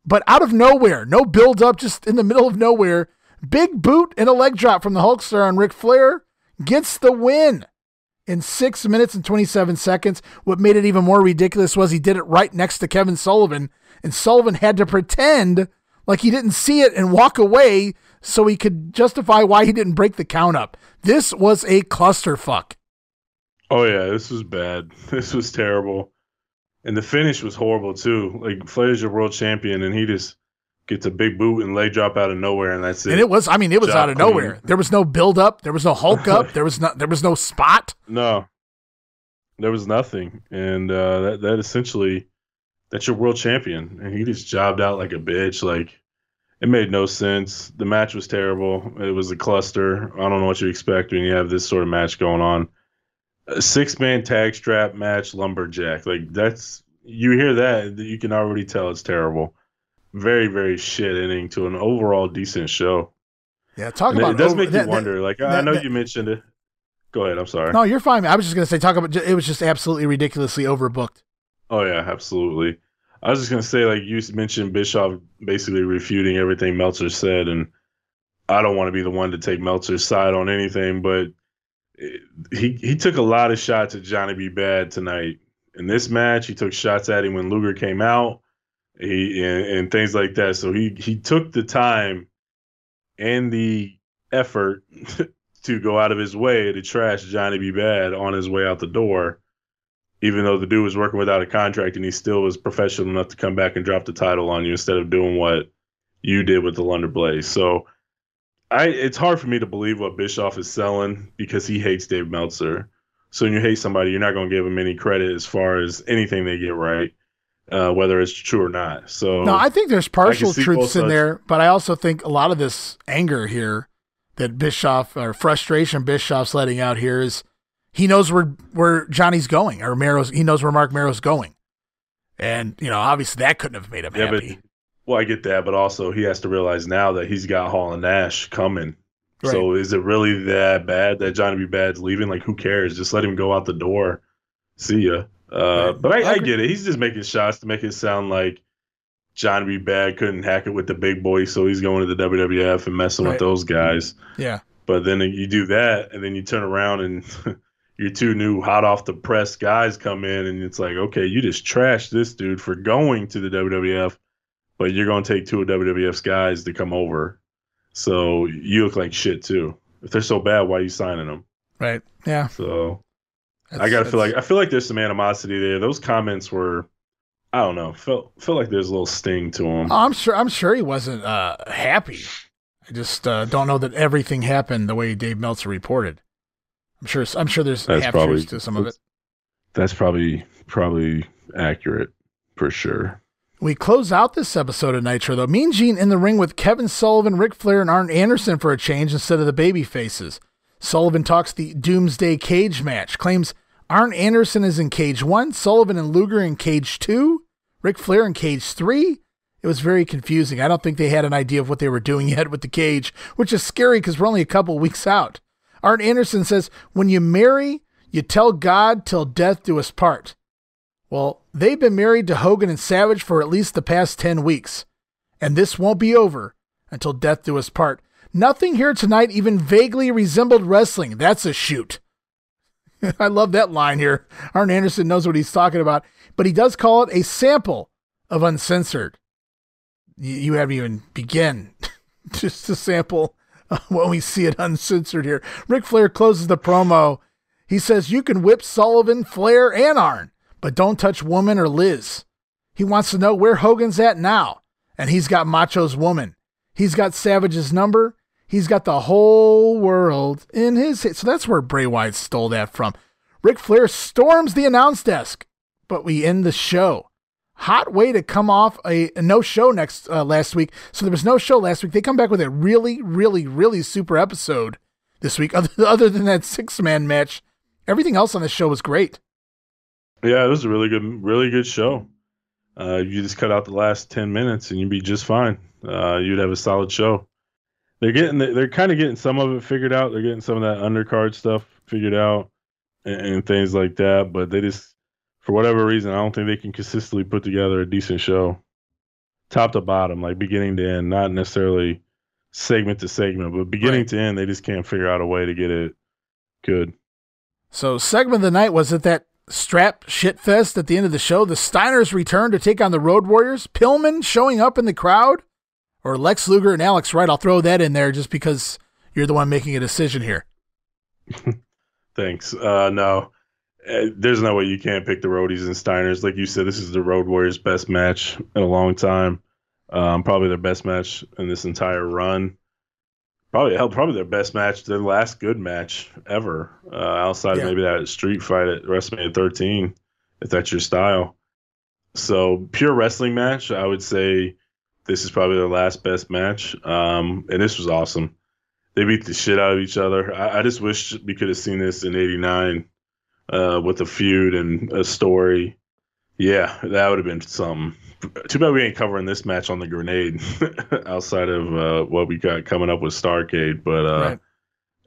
But out of nowhere, no build up, just in the middle of nowhere, big boot and a leg drop from the Hulkster on Ric Flair gets the win in six minutes and 27 seconds. What made it even more ridiculous was he did it right next to Kevin Sullivan, and Sullivan had to pretend like he didn't see it and walk away so he could justify why he didn't break the count up. This was a clusterfuck. Oh yeah, this was bad. This was terrible. And the finish was horrible too. Like Flair's your world champion and he just gets a big boot and leg drop out of nowhere and that's it. And it was I mean it was out of clean. nowhere. There was no build up, there was no Hulk up, there was no there was no spot. No. There was nothing. And uh that that essentially that's your world champion. And he just jobbed out like a bitch. Like it made no sense. The match was terrible. It was a cluster. I don't know what you expect when you have this sort of match going on. A six man tag strap match, lumberjack. Like that's you hear that, you can already tell it's terrible. Very, very shit ending to an overall decent show. Yeah, talk And about it does over- make that- you wonder. Like I know that- you mentioned it. Go ahead. I'm sorry. No, you're fine. I was just gonna say talk about it was just absolutely ridiculously overbooked. Oh yeah, absolutely. I was just gonna say, like you mentioned, Bischoff basically refuting everything Meltzer said, and I don't want to be the one to take Meltzer's side on anything, but it- he he took a lot of shots at Johnny B. Badd tonight. In this match, he took shots at him when Luger came out, he and, and things like that. So he he took the time and the effort to go out of his way to trash Johnny B. Badd on his way out the door even though the dude was working without a contract and he still was professional enough to come back and drop the title on you instead of doing what you did with the Alundra Blayze. So I it's hard for me to believe what Bischoff is selling because he hates Dave Meltzer. So when you hate somebody, you're not to give them any credit as far as anything they get right, uh, whether it's true or not. So No, I think there's partial truths in sides. there, but I also think a lot of this anger here that Bischoff or frustration Bischoff's letting out here is he knows where where Johnny's going or Mero's he knows where Marc Mero's going. And, you know, obviously that couldn't have made him Yeah, happy. but well, I get that, but also he has to realize now that he's got Hall and Nash coming. So is it really that bad that Johnny B. Badd's leaving? Like, who cares? Just let him go out the door. See ya. Uh, But I, I get it. He's just making shots to make it sound like Johnny B. Badd couldn't hack it with the big boys, so he's going to the WWF and messing Right. with those guys. Yeah. But then you do that, and then you turn around and your two new hot off the press guys come in, and it's like, okay, you just trashed this dude for going to the WWF, but you're going to take two of WWF's guys to come over. So you look like shit too. If they're so bad, why are you signing them? Right. Yeah. So I gotta feel like I feel like there's some animosity there. Those comments were, I don't know, felt felt like there's a little sting to them. Oh, I'm sure I'm sure he wasn't uh happy. I just uh, don't know that everything happened the way Dave Meltzer reported. I'm sure I'm sure there's That's half probably truths to some of it. That's probably probably accurate for sure. We close out this episode of Nitro, though. Mean Gene in the ring with Kevin Sullivan, Ric Flair, and Arn Anderson for a change instead of the baby faces. Sullivan talks the Doomsday Cage match, claims Arn Anderson is in Cage 1, Sullivan and Luger in Cage 2, Ric Flair in Cage 3. It was very confusing. I don't think they had an idea of what they were doing yet with the cage, which is scary because we're only a couple weeks out. Arn Anderson says, When you marry, you tell God till death do us part. Well, they've been married to Hogan and Savage for at least the past 10 weeks, and this won't be over until death do us part. Nothing here tonight even vaguely resembled wrestling. That's a shoot. I love that line here. Arn Anderson knows what he's talking about, but he does call it a sample of uncensored. You, you haven't even begin just to sample when we see it uncensored here. Ric Flair closes the promo. He says, You can whip Sullivan, Flair, and Arn, but don't touch Woman or Liz. He wants to know where Hogan's at now, and he's got Macho's woman. He's got Savage's number. He's got the whole world in his. So that's where Bray Wyatt stole that from. Ric Flair storms the announce desk, but we end the show. Hot way to come off a, a no show next uh, last week. So there was no show last week. They come back with a really, really, really super episode this week. Other, other than that six man match, everything else on the show was great. Yeah, it was a really good, really good show. Uh, you just cut out the last ten minutes and you'd be just fine. Uh, you'd have a solid show. They're getting, they're kind of getting some of it figured out. They're getting some of that undercard stuff figured out and, and things like that. But they just, for whatever reason, I don't think they can consistently put together a decent show, top to bottom, like beginning to end, not necessarily segment to segment, but beginning Right. to end, they just can't figure out a way to get it good. So segment of the night was it that strap shit fest at the end of the show? The Steiners return to take on the Road Warriors. Pillman showing up in the crowd, or Lex Luger and Alex Wright. I'll throw that in there just because you're the one making a decision here. Thanks. Uh, no, Uh, there's no way you can't pick the Roadies and Steiners. Like you said, this is the Road Warriors' best match in a long time. Um, probably their best match in this entire run. Probably hell, probably their best match, their last good match ever, uh, outside Yeah. of maybe that street fight at WrestleMania 13, if that's your style. So pure wrestling match, I would say this is probably their last best match. Um, and this was awesome. They beat the shit out of each other. I, I just wish we could have seen this in '89 uh, with a feud and a story. Yeah, that would have been something. Too bad we ain't covering this match on the grenade outside of uh, what we got coming up with Starcade. But uh, Right.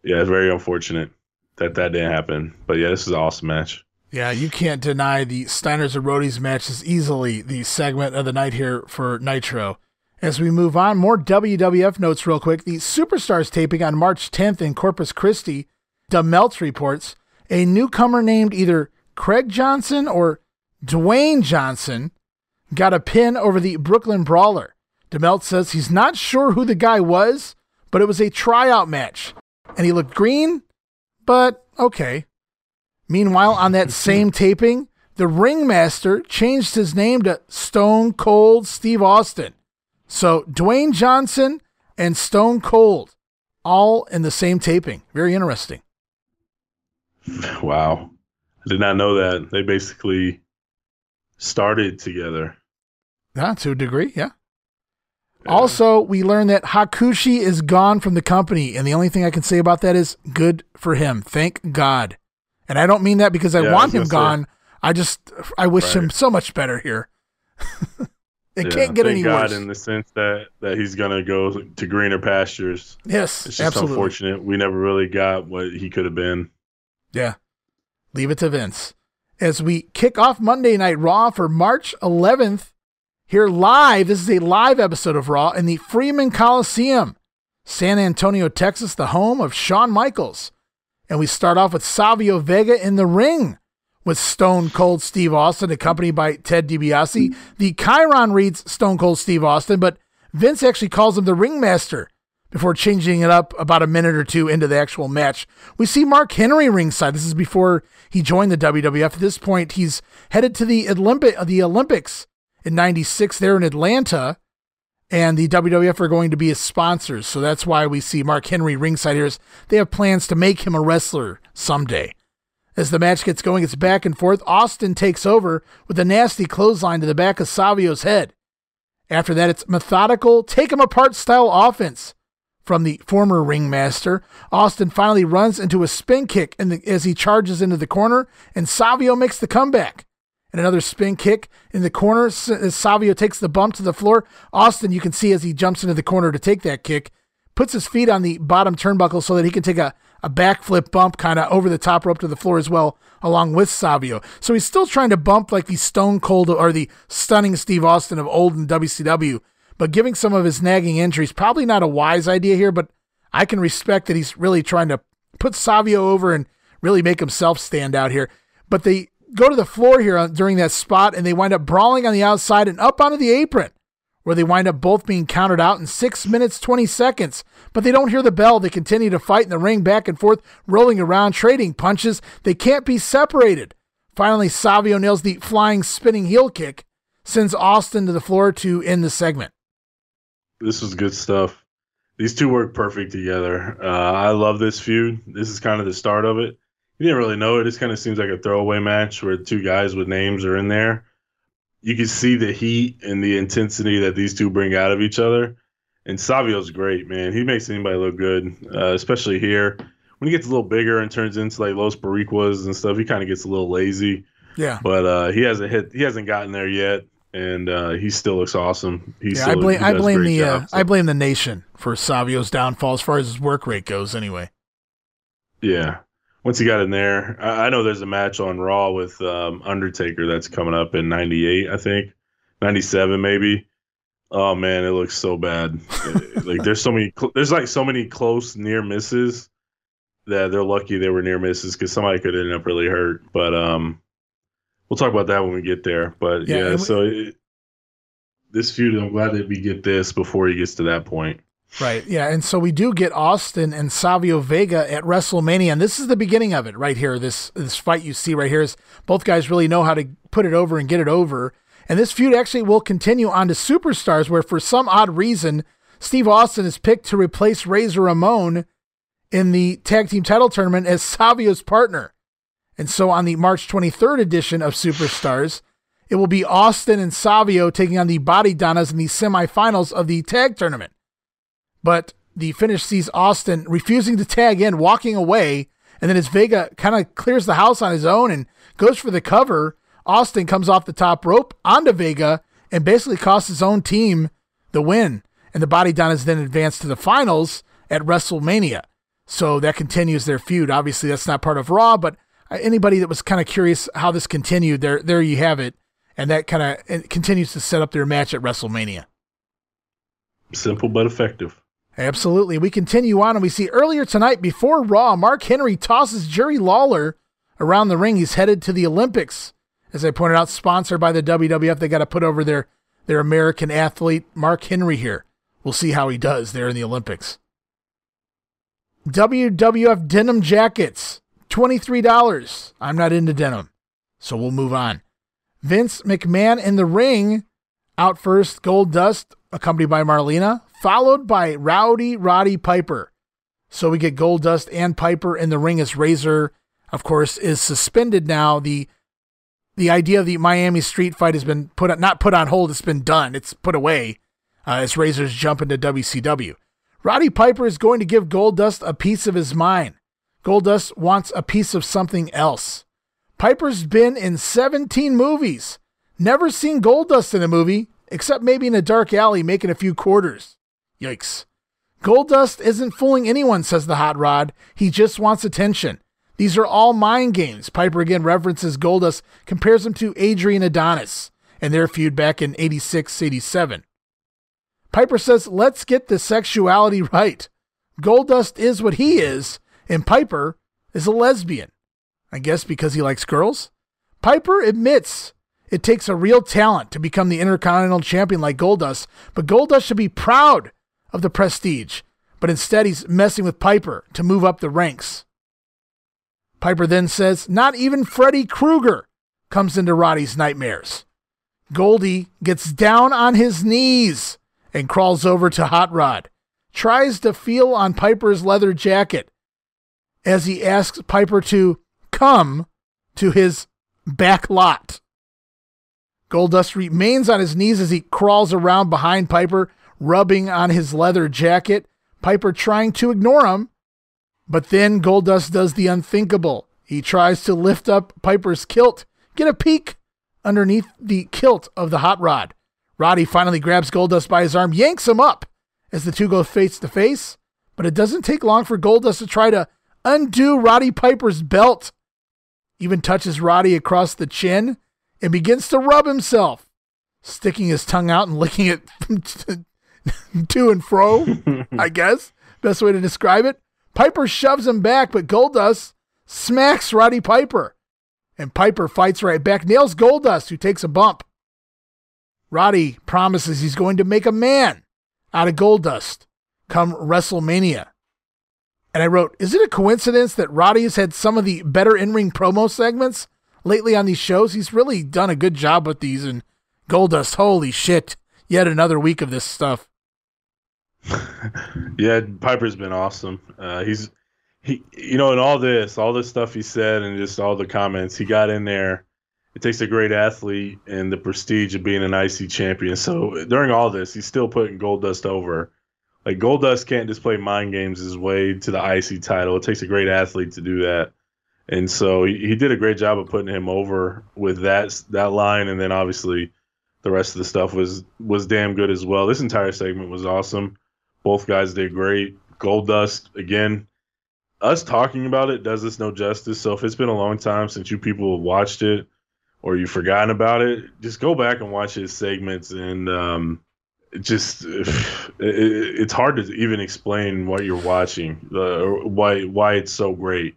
yeah, it's very unfortunate that that didn't happen. But yeah, this is an awesome match. Yeah, you can't deny the Steiners and Roadies match is easily the segment of the night here for Nitro. As we move on, more WWF notes real quick. The Superstars taping on March 10th in Corpus Christi. Meltz reports a newcomer named either Craig Johnson or Dwayne Johnson got a pin over the Brooklyn Brawler. DeMelt says he's not sure who the guy was, but it was a tryout match, and he looked green, but okay. Meanwhile, on that same taping, the ringmaster changed his name to Stone Cold Steve Austin. So Dwayne Johnson and Stone Cold all in the same taping. Very interesting. Wow, I did not know that. They basically started together. Yeah, to a degree, yeah. Also, we learned that Hakushi is gone from the company, and the only thing I can say about that is good for him. Thank God. And I don't mean that because I Yeah, want him say. gone. I just I wish him so much better here. it Yeah, can't get thank any God worse. in the sense that that he's gonna go to greener pastures. yes, It's just absolutely. unfortunate we never really got what he could have been. Yeah. Leave it to Vince. As we kick off Monday Night Raw for March 11th, here live, this is a live episode of Raw in the Freeman Coliseum, San Antonio, Texas, the home of Shawn Michaels. And we start off with Savio Vega in the ring with Stone Cold Steve Austin, accompanied by Ted DiBiase. The Chyron reads Stone Cold Steve Austin, but Vince actually calls him the ringmaster before changing it up about a minute or two into the actual match. We see Mark Henry ringside. This is before he joined the WWF. At this point, he's headed to the Olympic the Olympics in 96 there in Atlanta. And the WWF are going to be his sponsors. So that's why we see Mark Henry ringside here. is They have plans to make him a wrestler someday. As the match gets going, it's back and forth. Austin takes over with a nasty clothesline to the back of Savio's head. After that, it's methodical, take him apart style offense from the former ringmaster. Austin finally runs into a spin kick the, as he charges into the corner, and Savio makes the comeback. And another spin kick in the corner as Savio takes the bump to the floor. Austin, you can see as he jumps into the corner to take that kick, puts his feet on the bottom turnbuckle so that he can take a, a backflip bump kind of over the top rope to the floor as well, along with Savio. So he's still trying to bump like the stone cold or the stunning Steve Austin of old in WCW, but giving some of his nagging injuries, probably not a wise idea here, but I can respect that he's really trying to put Savio over and really make himself stand out here. But they go to the floor here uh, during that spot and they wind up brawling on the outside and up onto the apron where they wind up both being counted out in six minutes, 20 seconds. But they don't hear the bell. They continue to fight in the ring back and forth, rolling around, trading punches. They can't be separated. Finally, Savio nails the flying, spinning heel kick, sends Austin to the floor to end the segment. This was good stuff. These two work perfect together. Uh, I love this feud. This is kind of the start of it. You didn't really know it. This kind of seems like a throwaway match where two guys with names are in there. You can see the heat and the intensity that these two bring out of each other. And Savio's great, man. He makes anybody look good, uh, especially here. When he gets a little bigger and turns into like Los Boricuas and stuff, he kind of gets a little lazy. Yeah. But uh, he hasn't hit. He hasn't gotten there yet, and uh, he still looks awesome. He Yeah, I blame I blame the uh, job, I blame the nation for Savio's downfall as far as his work rate goes. Anyway, Yeah. Once he got in there, I, I know there's a match on Raw with um, Undertaker that's coming up in '98, I think, '97 maybe. Oh man, it looks so bad. like there's so many, cl- there's like so many close near misses that they're lucky they were near misses because somebody could end up really hurt. But um, we'll talk about that when we get there. But Yeah, yeah, we- so it, this feud, I'm glad that we get this before he gets to that point. Right? Yeah, and so we do get Austin and Savio Vega at WrestleMania, and this is the beginning of it right here. This this fight you see right here is both guys really know how to put it over and get it over. And this feud actually will continue on to Superstars, where for some odd reason, Steve Austin is picked to replace Razor Ramon in the tag team title tournament as Savio's partner. And so on the March 23rd edition of Superstars, it will be Austin and Savio taking on the Body Donnas in the semifinals of the tag tournament. But the finish sees Austin refusing to tag in, walking away, and then as Vega kind of clears the house on his own and goes for the cover, Austin comes off the top rope onto Vega and basically costs his own team the win. And the Body Donnas then advance to the finals at WrestleMania. So that continues their feud. Obviously, that's not part of Raw, but anybody that was kind of curious how this continued, there, there you have it. And that kind of continues to set up their match at WrestleMania. Simple but effective. Absolutely. We continue on and we see earlier tonight before Raw, Mark Henry tosses Jerry Lawler around the ring. He's headed to the Olympics. As I pointed out, sponsored by the WWF, they got to put over their, their American athlete, Mark Henry, here. We'll see how he does there in the Olympics. WWF denim jackets, $23. I'm not into denim, so we'll move on. Vince McMahon in the ring. Out first, Goldust, accompanied by Marlena, followed by Rowdy Roddy Piper. So we get Goldust and Piper in the ring as Razor, of course, is suspended now. The the idea of the Miami street fight has been put on, not put on hold, it's been done. It's put away uh, as Razor's jump into WCW. Roddy Piper is going to give Goldust a piece of his mind. Goldust wants a piece of something else. Piper's been in 17 movies. Never seen Goldust in a movie, except maybe in a dark alley making a few quarters. Yikes. Goldust isn't fooling anyone, says the Hot Rod. He just wants attention. These are all mind games. Piper again references Goldust, compares him to Adrian Adonis and their feud back in 86 87. Piper says, let's get the sexuality right. Goldust is what he is, and Piper is a lesbian. I guess because he likes girls? Piper admits it takes a real talent to become the Intercontinental Champion like Goldust, but Goldust should be proud of the prestige. But instead, he's messing with Piper to move up the ranks. Piper then says, Not even Freddy Krueger comes into Roddy's nightmares. Goldie gets down on his knees and crawls over to Hot Rod, tries to feel on Piper's leather jacket as he asks Piper to come to his back lot. Goldust remains on his knees as he crawls around behind Piper, rubbing on his leather jacket. Piper trying to ignore him, but then Goldust does the unthinkable. He tries to lift up Piper's kilt, get a peek underneath the kilt of the hot rod. Roddy finally grabs Goldust by his arm, yanks him up as the two go face to face, but it doesn't take long for Goldust to try to undo Roddy Piper's belt. Even touches Roddy across the chin and begins to rub himself, sticking his tongue out and licking it to and fro, I guess. Best way to describe it. Piper shoves him back, but Goldust smacks Roddy Piper. And Piper fights right back, nails Goldust, who takes a bump. Roddy promises he's going to make a man out of Goldust come WrestleMania. And I wrote, Is it a coincidence that Roddy has had some of the better in ring promo segments lately on these shows? He's really done a good job with these. And Goldust, holy shit, yet another week of this stuff. yeah, Piper's been awesome. Uh, he's he, you know, in all this, all this stuff he said, and just all the comments he got in there. It takes a great athlete and the prestige of being an IC champion. So during all this, he's still putting Goldust over. Like Goldust can't just play mind games his way to the IC title. It takes a great athlete to do that. and so he, he did a great job of putting him over with that that line, and then obviously the rest of the stuff was was damn good as well. This entire segment was awesome. Both guys did great. Goldust again. Us talking about it does this no justice. So if it's been a long time since you people have watched it or you've forgotten about it, just go back and watch his segments and um, just it, it's hard to even explain what you're watching, the why why it's so great.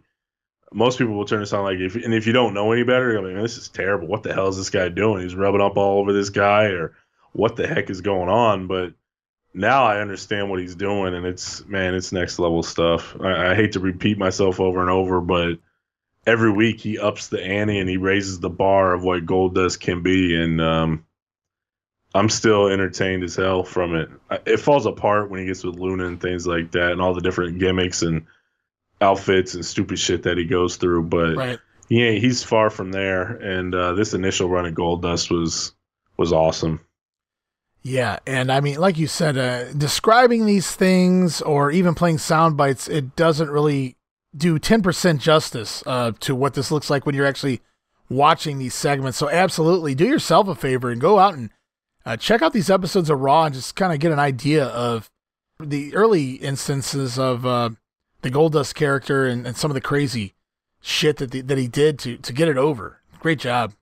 Most people will turn this on like if and if you don't know any better, I mean this is terrible. What the hell is this guy doing? He's rubbing up all over this guy, or what the heck is going on? But now I understand what he's doing, and it's man, it's next level stuff. I, I hate to repeat myself over and over, but every week he ups the ante and he raises the bar of what Goldust can be, and um, I'm still entertained as hell from it. It falls apart when he gets with Luna and things like that, and all the different gimmicks and outfits and stupid shit that he goes through. But Right. he ain't, he's far from there. And uh, this initial run of Goldust was was awesome. Yeah, and I mean, like you said, uh, describing these things or even playing sound bites, it doesn't really do 10% justice uh, to what this looks like when you're actually watching these segments. So, absolutely, do yourself a favor and go out and uh, check out these episodes of Raw and just kind of get an idea of the early instances of uh, the Goldust character and, and some of the crazy shit that the, that he did to to get it over. Great job.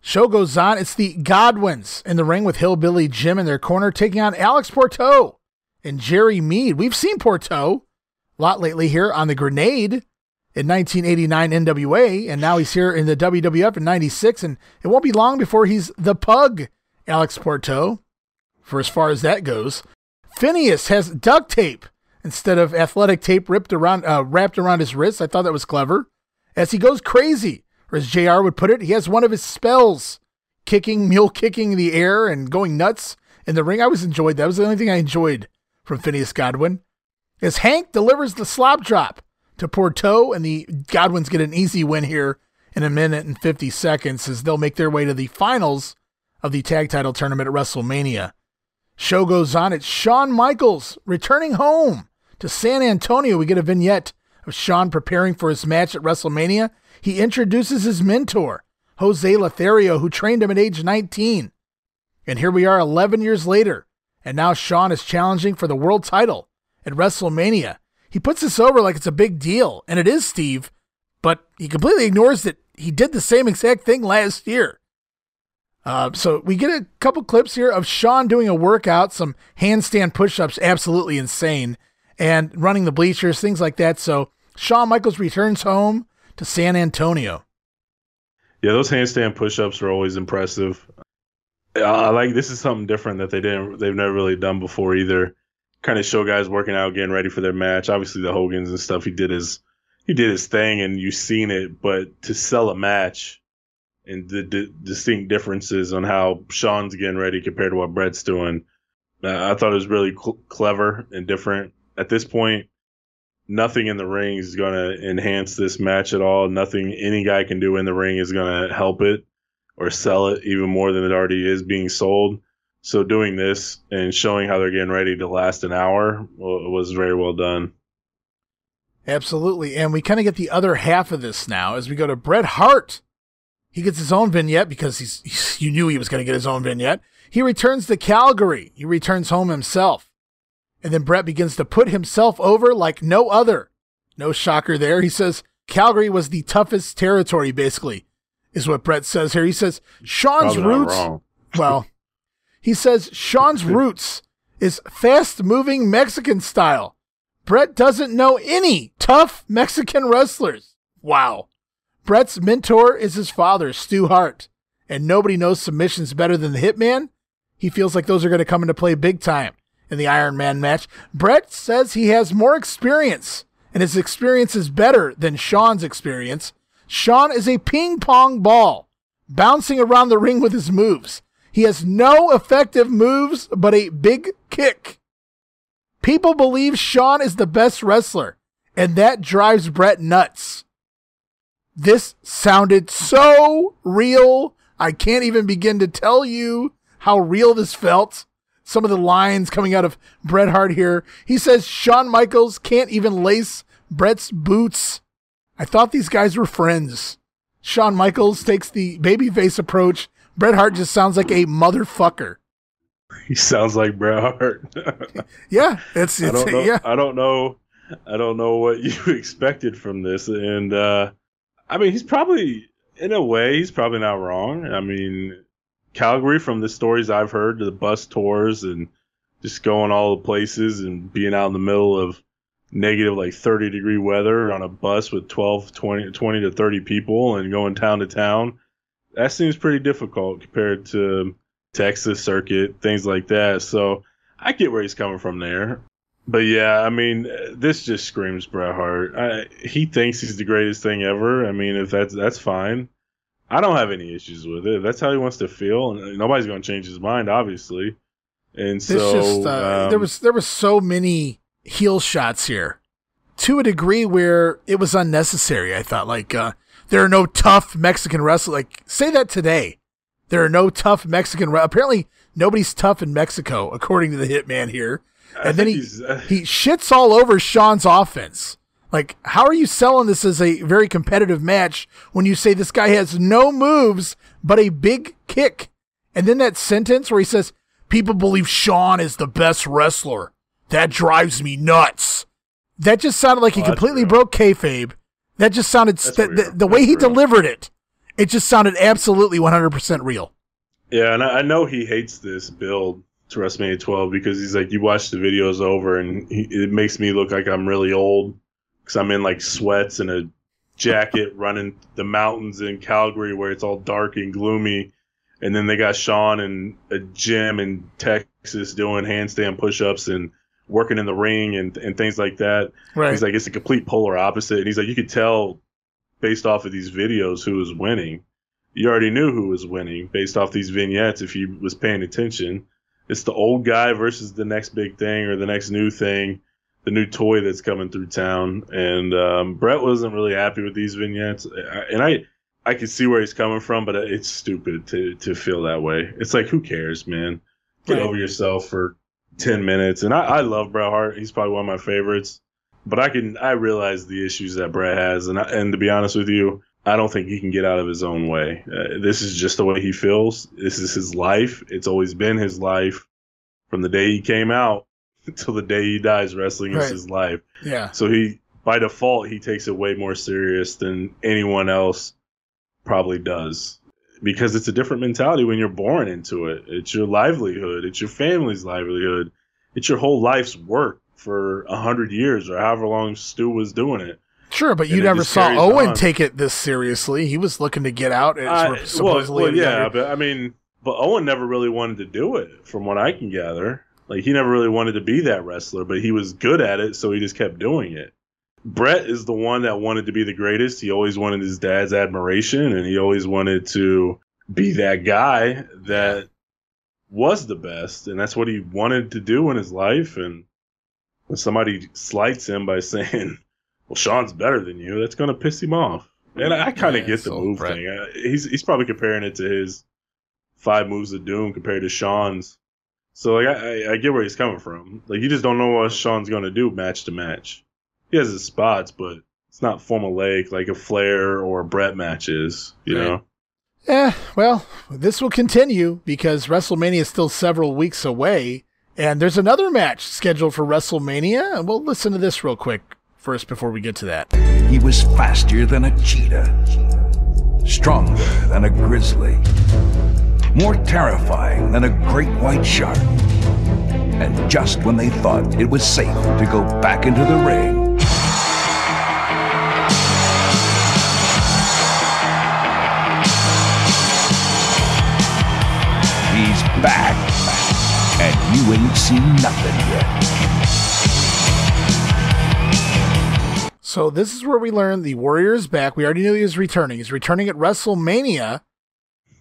Show goes on. It's the Godwinns in the ring with Hillbilly Jim in their corner, taking on Alex Porteau and Jerry Mead. We've seen Porteau a lot lately here on the Grenade in 1989 NWA, and now he's here in the WWF in 96, and it won't be long before he's the Pug, Alex Porteau, for as far as that goes. Phineas has duct tape instead of athletic tape ripped around, uh, wrapped around his wrist. I thought that was clever. As he goes crazy, or as JR would put it, he has one of his spells, kicking, mule kicking the air and going nuts in the ring. I was enjoyed. That was the only thing I enjoyed from Phineas Godwinn. As Hank delivers the slop drop to Porteau, and the Godwinns get an easy win here in a minute and 50 seconds as they'll make their way to the finals of the tag title tournament at WrestleMania. Show goes on. It's Shawn Michaels returning home to San Antonio. We get a vignette of Shawn preparing for his match at WrestleMania. He introduces his mentor, Jose Lothario, who trained him at age 19. And here we are 11 years later, and now Shawn is challenging for the world title at WrestleMania. He puts this over like it's a big deal, and it is, Steve, but he completely ignores that he did the same exact thing last year. Uh, so we get a couple clips here of Shawn doing a workout, some handstand push-ups, absolutely insane, and running the bleachers, things like that. So Shawn Michaels returns home to San Antonio. Yeah, those handstand push-ups are always impressive. I like this is something different that they didn't they've never really done before either. Kind of show guys working out, getting ready for their match. Obviously the Hogans and stuff, he did his he did his thing and you've seen it, but to sell a match and the di- distinct differences on how Shawn's getting ready compared to what Bret's doing, uh, I thought it was really cl- clever and different. At this point, nothing in the ring is going to enhance this match at all. Nothing any guy can do in the ring is going to help it or sell it even more than it already is being sold. So doing this and showing how they're getting ready to last an hour was very well done. Absolutely. And we kind of get the other half of this now as we go to Bret Hart. He gets his own vignette because he's, he's you knew he was going to get his own vignette. He returns to Calgary. He returns home himself. And then Bret begins to put himself over like no other. No shocker there. He says Calgary was the toughest territory, basically, is what Bret says here. He says Shawn's roots. Well, he says Shawn's roots is fast moving Mexican style. Bret doesn't know any tough Mexican wrestlers. Wow. Bret's mentor is his father, Stu Hart, and nobody knows submissions better than the Hitman. He feels like those are going to come into play big time in the Iron Man match. Bret says he has more experience, and his experience is better than Shawn's experience. Shawn is a ping pong ball, bouncing around the ring with his moves. He has no effective moves but a big kick. People believe Shawn is the best wrestler, and that drives Bret nuts. This sounded so real. I can't even begin to tell you how real this felt. Some of the lines coming out of Bret Hart here. He says Shawn Michaels can't even lace Bret's boots. I thought these guys were friends. Shawn Michaels takes the babyface approach. Bret Hart just sounds like a motherfucker. He sounds like Bret Hart. Yeah, it's, I it's don't know. yeah. I don't know. I don't know what you expected from this, and uh, I mean, he's probably, in a way, he's probably not wrong. I mean, Calgary, from the stories I've heard, to the bus tours and just going all the places and being out in the middle of negative like 30 degree weather on a bus with 12 20, 20 to 30 people and going town to town that seems pretty difficult compared to texas circuit things like that. So i get where he's coming from there. But yeah i mean this just screams bret hart. I, he thinks he's the greatest thing ever. I mean if that's that's fine i don't have any issues with it that's how he wants to feel and nobody's going to change his mind obviously and so just uh, um, there was there was so many heel shots here, to a degree where it was unnecessary. I thought like uh, there are no tough Mexican wrestlers. Like say that today, there are no tough Mexican. Re- Apparently nobody's tough in Mexico, according to the Hitman here. I And then he uh, he shits all over Shawn's offense. Like, how are you selling this as a very competitive match when you say this guy has no moves but a big kick? And then that sentence where he says, People believe Shawn is the best wrestler. That drives me nuts. That just sounded like he Oh, completely real. broke kayfabe. That just sounded, That's the, the, the way That's he real. delivered it, it just sounded absolutely 100% real. Yeah, and I, I know he hates this build to WrestleMania 12 because he's like, you watch the videos over, and he, it makes me look like I'm really old because I'm in like sweats and a jacket running the mountains in Calgary where it's all dark and gloomy. And then they got Shawn in a gym in Texas doing handstand push ups and working in the ring and, and things like that. Right. He's like, it's a complete polar opposite. And he's like, you could tell based off of these videos who was winning. You already knew who was winning based off these vignettes if you was paying attention. It's the old guy versus the next big thing or the next new thing, the new toy that's coming through town. And um, Bret wasn't really happy with these vignettes, and I I can see where he's coming from, but it's stupid to to feel that way. It's like who cares, man? Get Right. over yourself for ten minutes. And I, I love Bret Hart. He's probably one of my favorites. But I can I realize the issues that Bret has, and I, and to be honest with you, I don't think he can get out of his own way. Uh, this is just the way he feels. This is his life. It's always been his life from the day he came out until the day he dies. Wrestling is his life. Yeah. So he, by default, he takes it way more serious than anyone else probably does because it's a different mentality when you're born into it. It's your livelihood. It's your family's livelihood. It's your whole life's work for a hundred years or however long Stu was doing it. Sure, but you And it never saw Owen on. take it this seriously. He was looking to get out. Uh, well, supposedly well, the yeah, but I mean, but Owen never really wanted to do it, from what I can gather. Like he never really wanted to be that wrestler, but he was good at it, so he just kept doing it. Bret is the one that wanted to be the greatest. He always wanted his dad's admiration, and he always wanted to be that guy that was the best, and that's what he wanted to do in his life. And when somebody slights him by saying, "Well, Shawn's better than you," that's going to piss him off. And I, I kind of Yeah, get the move Bret- thing. Uh, he's he's probably comparing it to his five moves of doom compared to Shawn's. So like I, I- I get where he's coming from. Like you just don't know what Shawn's going to do match to match. He has his spots, but it's not formulaic like a Flair or a Bret match is. You Right. know. Eh, well, this will continue because WrestleMania is still several weeks away, and there's another match scheduled for WrestleMania. And we'll listen to this real quick first before we get to that. He was faster than a cheetah, stronger than a grizzly, more terrifying than a great white shark. And just when they thought it was safe to go back into the ring, he's back. And you ain't seen nothing yet. So this is where we learn the Warrior is back. We already knew he was returning. He's returning at WrestleMania,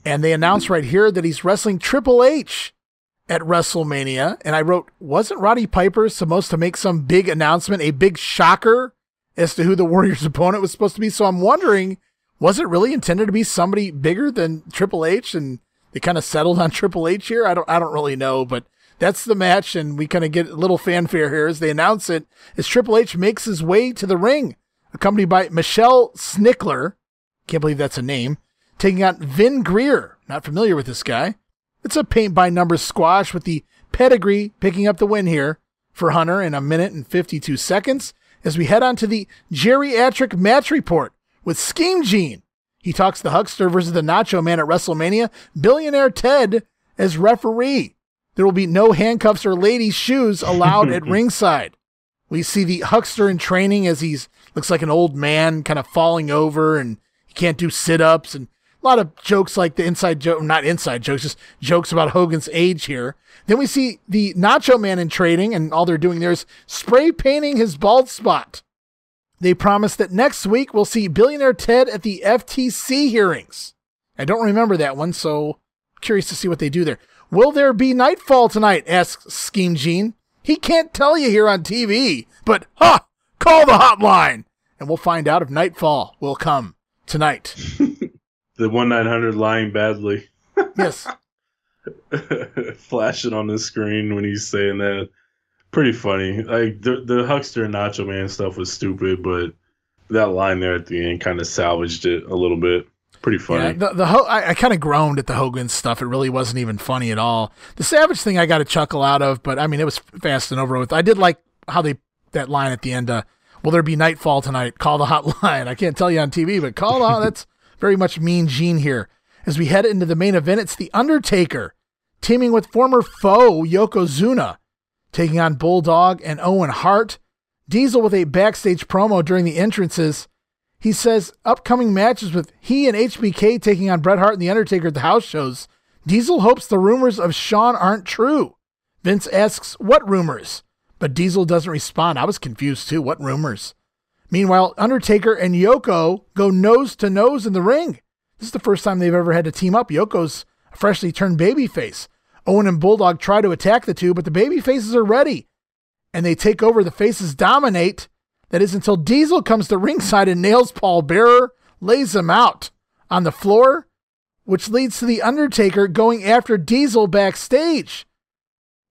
and they announced right here that he's wrestling Triple H at WrestleMania. And I wrote, wasn't Roddy Piper supposed to make some big announcement, a big shocker as to who the Warriors' opponent was supposed to be? So I'm wondering, was it really intended to be somebody bigger than Triple H? And they kind of settled on Triple H here. I don't, I don't really know, but that's the match, and we kind of get a little fanfare here as they announce it. As Triple H makes his way to the ring, accompanied by Michelle Snickler. Can't believe that's a name. Taking out Vin Greer. Not familiar with this guy. It's a paint by numbers squash with the pedigree picking up the win here for Hunter in a minute and 52 seconds as we head on to the geriatric match report with Scheme Gene. He talks the Huckster versus the Nacho Man at WrestleMania, Billionaire Ted as referee. There will be no handcuffs or ladies' shoes allowed at ringside. We see the Huckster in training as he's looks like an old man, kind of falling over, and he can't do sit ups, and a lot of jokes like the inside joke, not inside jokes, just jokes about Hogan's age here. Then we see the Nacho Man in training, and all they're doing there is spray painting his bald spot. They promise that next week we'll see Billionaire Ted at the FTC hearings. I don't remember that one, so curious to see what they do there. Will there be Nightfall tonight? asks Scheme Gene. He can't tell you here on TV, but ha! Call the hotline, and we'll find out if Nightfall will come tonight. the one nine hundred lying badly. yes. Flashing on the screen when he's saying that. Pretty funny. Like the the Huckster and Nacho Man stuff was stupid, but that line there at the end kind of salvaged it a little bit. Pretty funny. Yeah, the the Ho- I, I kind of groaned at the Hogan stuff. It really wasn't even funny at all. The Savage thing I got a chuckle out of, but I mean it was fast and over with. I did like how they that line at the end. Uh, Will there be nightfall tonight? Call the hotline. I can't tell you on TV, but call the That's very much mean Gene here. As we head into the main event, it's The Undertaker teaming with former foe Yokozuna, taking on Bulldog and Owen Hart. Diesel with a backstage promo during the entrances. He says upcoming matches with he and HBK taking on Bret Hart and The Undertaker at the house shows. Diesel hopes the rumors of Shawn aren't true. Vince asks, What rumors? But Diesel doesn't respond. I was confused too. What rumors? Meanwhile, Undertaker and Yoko go nose to nose in the ring. This is the first time they've ever had to team up. Yoko's a freshly turned babyface. Owen and Bulldog try to attack the two, but the baby faces are ready. And they take over. The faces dominate. That is until Diesel comes to ringside and nails Paul Bearer, lays him out on the floor, which leads to The Undertaker going after Diesel backstage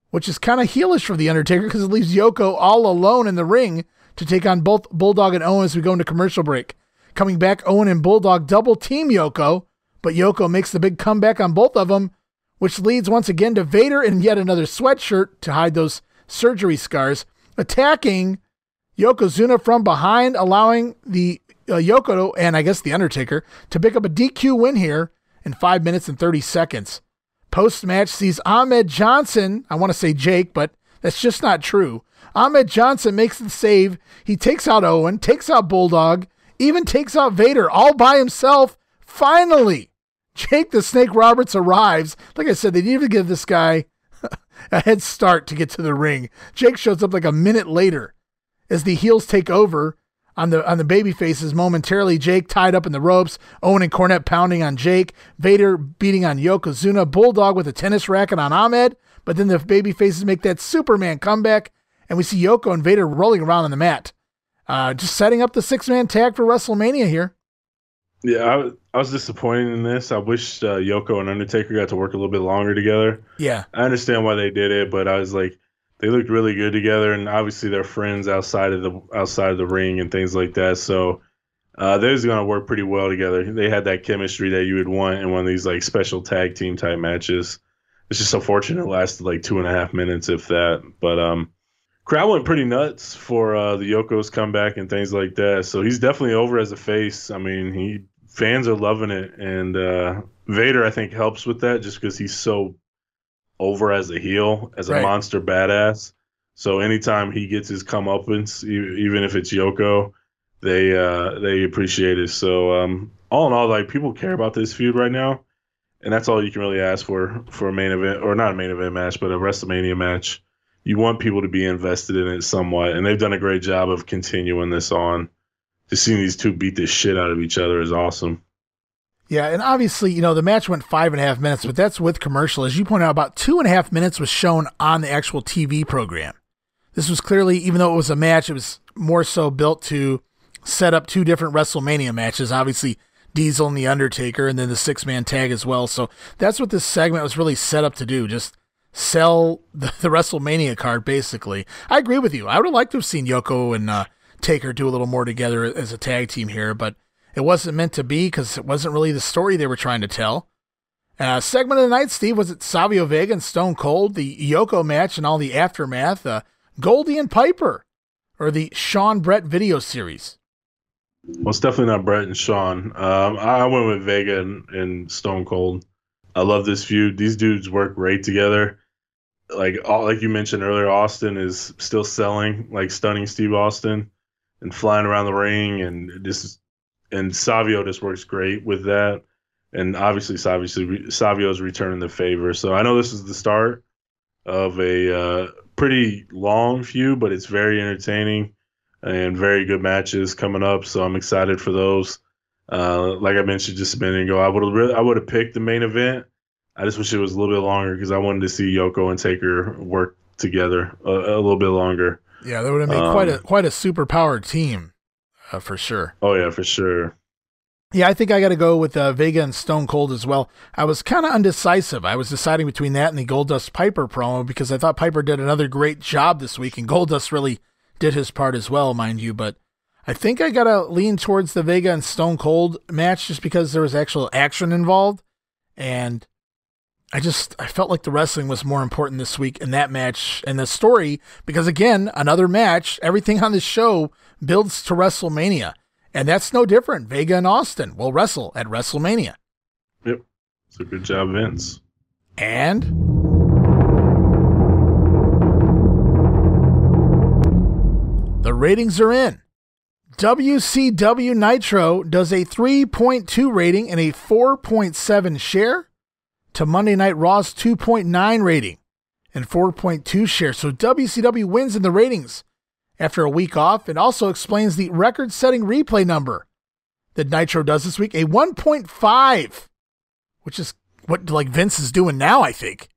which is kind of heelish for The Undertaker because it leaves Yoko all alone in the ring to take on both Bulldog and Owen as we go into commercial break. Coming back, Owen and Bulldog double team Yoko, but Yoko makes the big comeback on both of them, which leads once again to Vader in yet another sweatshirt to hide those surgery scars, attacking Yokozuna from behind, allowing the uh, Yoko and I guess The Undertaker to pick up a DQ win here in 5 minutes and 30 seconds. Post match sees Ahmed Johnson, I want to say Jake, but that's just not true. Ahmed Johnson makes the save. He takes out Owen, takes out Bulldog, even takes out Vader all by himself. Finally, Jake the Snake Roberts arrives. Like I said, they need to give this guy a head start to get to the ring. Jake shows up like a minute later as the heels take over on the on the baby faces momentarily. Jake tied up in the ropes. Owen and Cornette pounding on Jake. Vader beating on Yokozuna. Bulldog with a tennis racket on Ahmed. But then the baby faces make that Superman comeback, and we see Yoko and Vader rolling around on the mat. Uh, just setting up the six man tag for WrestleMania here. Yeah, I, I was disappointed in this. I wish uh, Yoko and Undertaker got to work a little bit longer together. Yeah. I understand why they did it, but I was like, they looked really good together, and obviously they're friends outside of the outside of the ring and things like that. So uh, they're going to work pretty well together. They had that chemistry that you would want in one of these like special tag team type matches. It's just unfortunate it lasted like two and a half minutes, if that. But um, crowd went pretty nuts for uh, the Yoko's comeback and things like that. So he's definitely over as a face. I mean, he fans are loving it, and uh, Vader I think helps with that just because he's so over as a heel, as a right. monster badass. So anytime he gets his comeuppance, even if it's Yoko, they uh, they appreciate it. So um, all in all, like people care about this feud right now, and that's all you can really ask for for a main event or not a main event match, but a WrestleMania match. You want people to be invested in it somewhat, and they've done a great job of continuing this on. Just seeing these two beat the shit out of each other is awesome. Yeah, and obviously, you know, the match went five and a half minutes, but that's with commercial. As you point out, about two and a half minutes was shown on the actual TV program. This was clearly, even though it was a match, it was more so built to set up two different WrestleMania matches. Obviously, Diesel and The Undertaker, and then the six man tag as well. So that's what this segment was really set up to do. Just sell the, the WrestleMania card, basically. I agree with you. I would have liked to have seen Yoko and uh, Taker do a little more together as a tag team here, but it wasn't meant to be because it wasn't really the story they were trying to tell. Uh, segment of the night, Steve, was it Savio Vega and Stone Cold, the Yoko match and all the aftermath, uh, Goldie and Piper, or the Shawn Bret video series? Well, it's definitely not Bret and Shawn. Um, I went with Vega and, and Stone Cold. I love this feud. These dudes work great together. Like all, like you mentioned earlier, Austin is still selling, like stunning Steve Austin, and flying around the ring, and just and Savio just works great with that. And obviously, obviously Savio's returning the favor. So I know this is the start of a uh, pretty long feud, but it's very entertaining and very good matches coming up. So I'm excited for those. Uh, like I mentioned just a minute ago, I would have really, I would have picked the main event. I just wish it was a little bit longer because I wanted to see Yoko and Taker work together a, a little bit longer. Yeah, that would have made um, quite a quite a super powered team uh, for sure. Oh yeah, for sure. Yeah, I think I got to go with uh, Vega and Stone Cold as well. I was kind of undecisive. I was deciding between that and the Goldust Piper promo because I thought Piper did another great job this week, and Goldust really did his part as well, mind you. But I think I got to lean towards the Vega and Stone Cold match just because there was actual action involved, and I just I felt like the wrestling was more important this week in that match and the story because again, another match. Everything on this show builds to WrestleMania. And that's no different. Vega and Austin will wrestle at WrestleMania. Yep. so good job, Vince. And the ratings are in. WCW Nitro does a 3.2 rating and a 4.7 share to Monday Night Raw's 2.9 rating and 4.2 share. So WCW wins in the ratings after a week off and also explains the record setting replay number that Nitro does this week a 1.5, which is what like Vince is doing now, I think,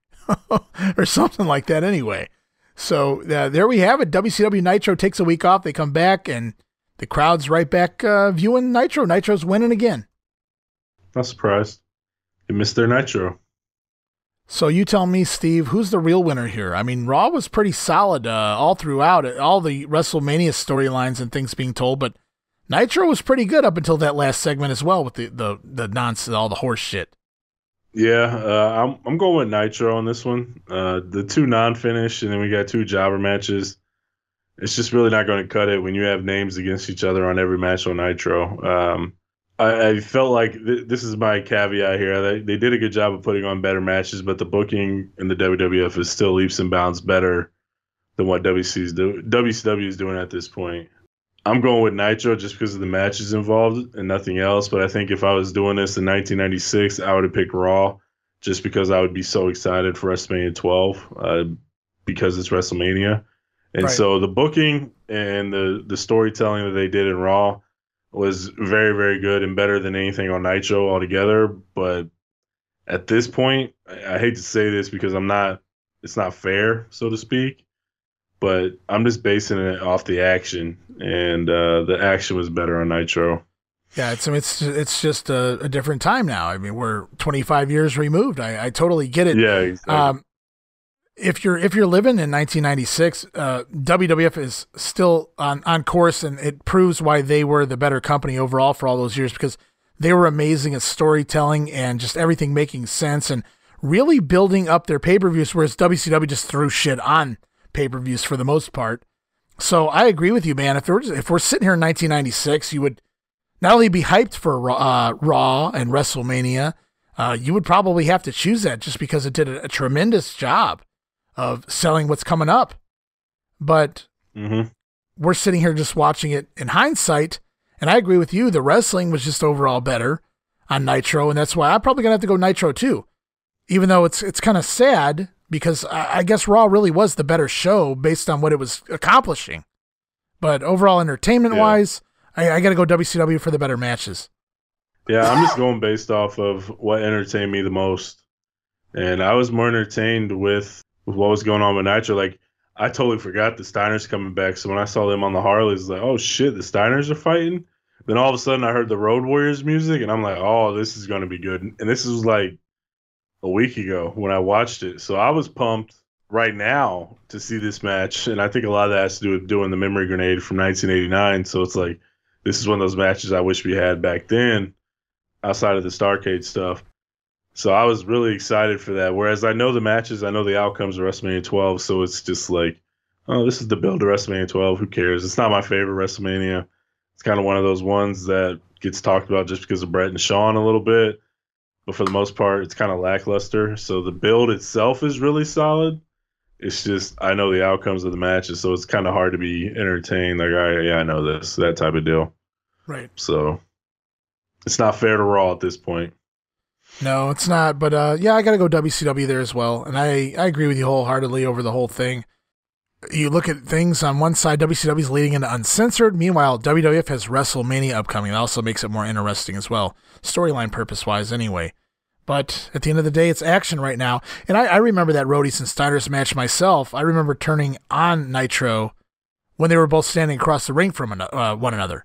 or something like that anyway. So uh, there we have it. WCW Nitro takes a week off. They come back and the crowd's right back uh, viewing Nitro. Nitro's winning again. Not surprised. You missed their Nitro. So you tell me, Steve, who's the real winner here? I mean, Raw was pretty solid uh, all throughout, all the WrestleMania storylines and things being told, but Nitro was pretty good up until that last segment as well with the the the nonsense, all the horse shit. Yeah, uh, I'm I'm going with Nitro on this one. Uh, the two non-finish, and then we got two jobber matches. It's just really not going to cut it when you have names against each other on every match on Nitro. Um, I, I felt like th- this is my caveat here. They, they did a good job of putting on better matches, but the booking in the WWF is still leaps and bounds better than what WC's do- WCW is doing at this point. I'm going with Nitro just because of the matches involved and nothing else. But I think if I was doing this in 1996, I would have picked Raw just because I would be so excited for WrestleMania 12 uh, because it's WrestleMania. And right. so the booking and the the storytelling that they did in Raw was very, very good and better than anything on Nitro altogether. But at this point, I hate to say this because I'm not, it's not fair, so to speak. But I'm just basing it off the action, and uh, the action was better on Nitro. Yeah, it's it's it's just a, a, different time now. I mean, we're 25 years removed. I, I totally get it. Yeah, exactly. Um, if you're if you're living in 1996, uh, WWF is still on on course, and it proves why they were the better company overall for all those years because they were amazing at storytelling and just everything making sense and really building up their pay per views. Whereas WCW just threw shit on pay per views for the most part. So I agree with you, man. If we're if we're sitting here in 1996, you would not only be hyped for uh, Raw and WrestleMania, uh, you would probably have to choose that just because it did a, a tremendous job of selling what's coming up. But mm-hmm. we're sitting here just watching it in hindsight. And I agree with you. The wrestling was just overall better on Nitro. And that's why I'm probably going to have to go Nitro too. Even though it's, it's kind of sad because I, I guess Raw really was the better show based on what it was accomplishing. But overall, entertainment yeah. wise, I, I got to go WCW for the better matches. Yeah, I'm just going based off of what entertained me the most. And I was more entertained with with what was going on with Nitro. Like I totally forgot the Steiners coming back. So when I saw them on the Harleys, like, oh shit, the Steiners are fighting. Then all of a sudden I heard the Road Warriors music, and I'm like, oh, this is gonna be good. And this was like a week ago when I watched it, so I was pumped. right now to see this match, and I think a lot of that has to do with doing the memory grenade from 1989. So it's like this is one of those matches I wish we had back then, outside of the Starcade stuff. So I was really excited for that. Whereas I know the matches, I know the outcomes of WrestleMania 12, so it's just like, oh, this is the build to WrestleMania 12. Who cares? It's not my favorite WrestleMania. It's kind of one of those ones that gets talked about just because of Bret and Shawn a little bit, but for the most part, it's kind of lackluster. So the build itself is really solid. It's just I know the outcomes of the matches, so it's kind of hard to be entertained. Like, I yeah, I know this, that type of deal. Right. So it's not fair to Raw at this point. No, it's not. But uh, yeah, I got to go WCW there as well. And I, I agree with you wholeheartedly over the whole thing. You look at things on one side, WCW is leading into uncensored. Meanwhile, WWF has WrestleMania upcoming. That also makes it more interesting as well, storyline purpose wise, anyway. But at the end of the day, it's action right now. And I, I remember that Rhodey and Steiner's match myself. I remember turning on Nitro when they were both standing across the ring from an, uh, one another.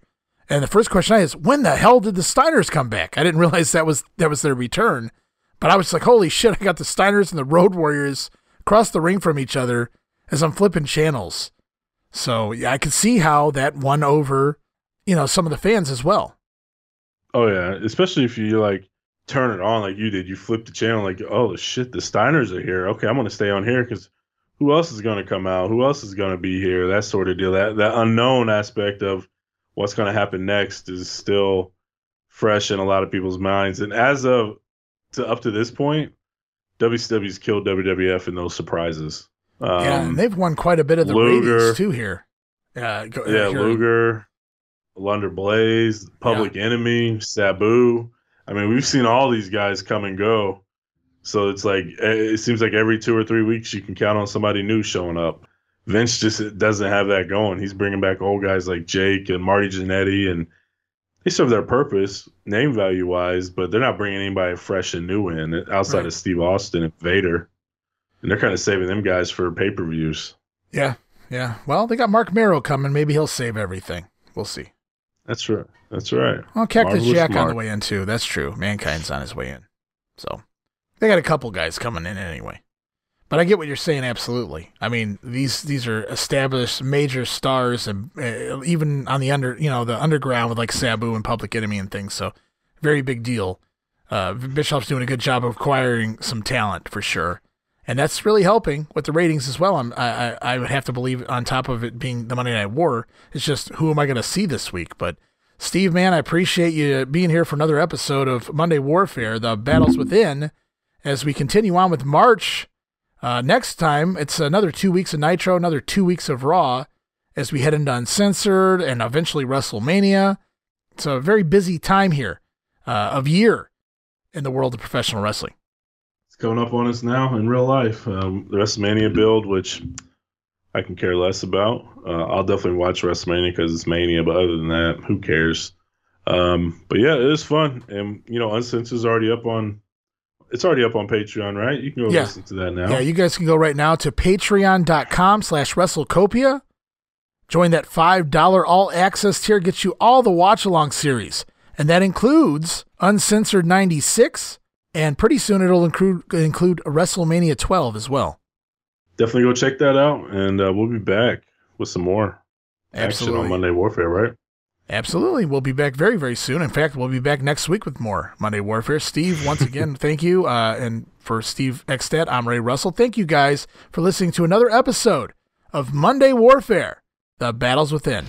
And the first question I had is, when the hell did the Steiners come back? I didn't realize that was that was their return. But I was like, holy shit, I got the Steiners and the Road Warriors across the ring from each other as I'm flipping channels. So yeah, I could see how that won over, you know, some of the fans as well. Oh yeah, especially if you like turn it on like you did. You flip the channel like, oh shit, the Steiners are here. Okay, I'm gonna stay on here because who else is gonna come out? Who else is gonna be here? That sort of deal. That that unknown aspect of what's going to happen next is still fresh in a lot of people's minds. And as of to up to this point, WCW's killed WWF in those surprises. Um, yeah, and they've won quite a bit of the Luger, ratings too here. Uh, go, yeah, here. Luger, Alundra Blayze, Public yeah. Enemy, Sabu. I mean, we've seen all these guys come and go. So it's like it seems like every two or three weeks you can count on somebody new showing up. Vince just doesn't have that going. He's bringing back old guys like Jake and Marty Jannetty, and they serve their purpose name value wise, but they're not bringing anybody fresh and new in outside right. of Steve Austin and Vader, and they're kind of saving them guys for pay per views. Yeah, yeah. Well, they got Marc Mero coming. Maybe he'll save everything. We'll see. That's right. That's right. Well, Cactus Marvelous Jack Mark. on the way in too. That's true. Mankind's on his way in, so they got a couple guys coming in anyway. But I get what you're saying. Absolutely. I mean, these these are established major stars, and uh, even on the under, you know, the underground with like Sabu and Public Enemy and things. So, very big deal. Uh, Bischoff's doing a good job of acquiring some talent for sure, and that's really helping with the ratings as well. I'm, I I would have to believe on top of it being the Monday Night War, it's just who am I going to see this week? But Steve, man, I appreciate you being here for another episode of Monday Warfare, the battles within, as we continue on with March uh, next time, it's another two weeks of Nitro, another two weeks of Raw as we head into Uncensored and eventually WrestleMania. It's a very busy time here uh, of year in the world of professional wrestling. It's coming up on us now in real life. Um, the WrestleMania build, which I can care less about. Uh, I'll definitely watch WrestleMania because it's Mania, but other than that, who cares? Um, but yeah, it is fun. And, you know, Uncensored is already up on it's already up on Patreon, right? You can go yeah. listen to that now. Yeah, you guys can go right now to patreon.com slash WrestleCopia. Join that $5 all access tier, gets you all the watch along series. And that includes Uncensored 96, and pretty soon it'll include, include WrestleMania 12 as well. Definitely go check that out, and uh, we'll be back with some more Absolutely. action on Monday Warfare, right? Absolutely. We'll be back very, very soon. In fact, we'll be back next week with more Monday Warfare. Steve, once again, thank you. Uh, and for Steve Ekstad, I'm Ray Russell. Thank you guys for listening to another episode of Monday Warfare The Battles Within.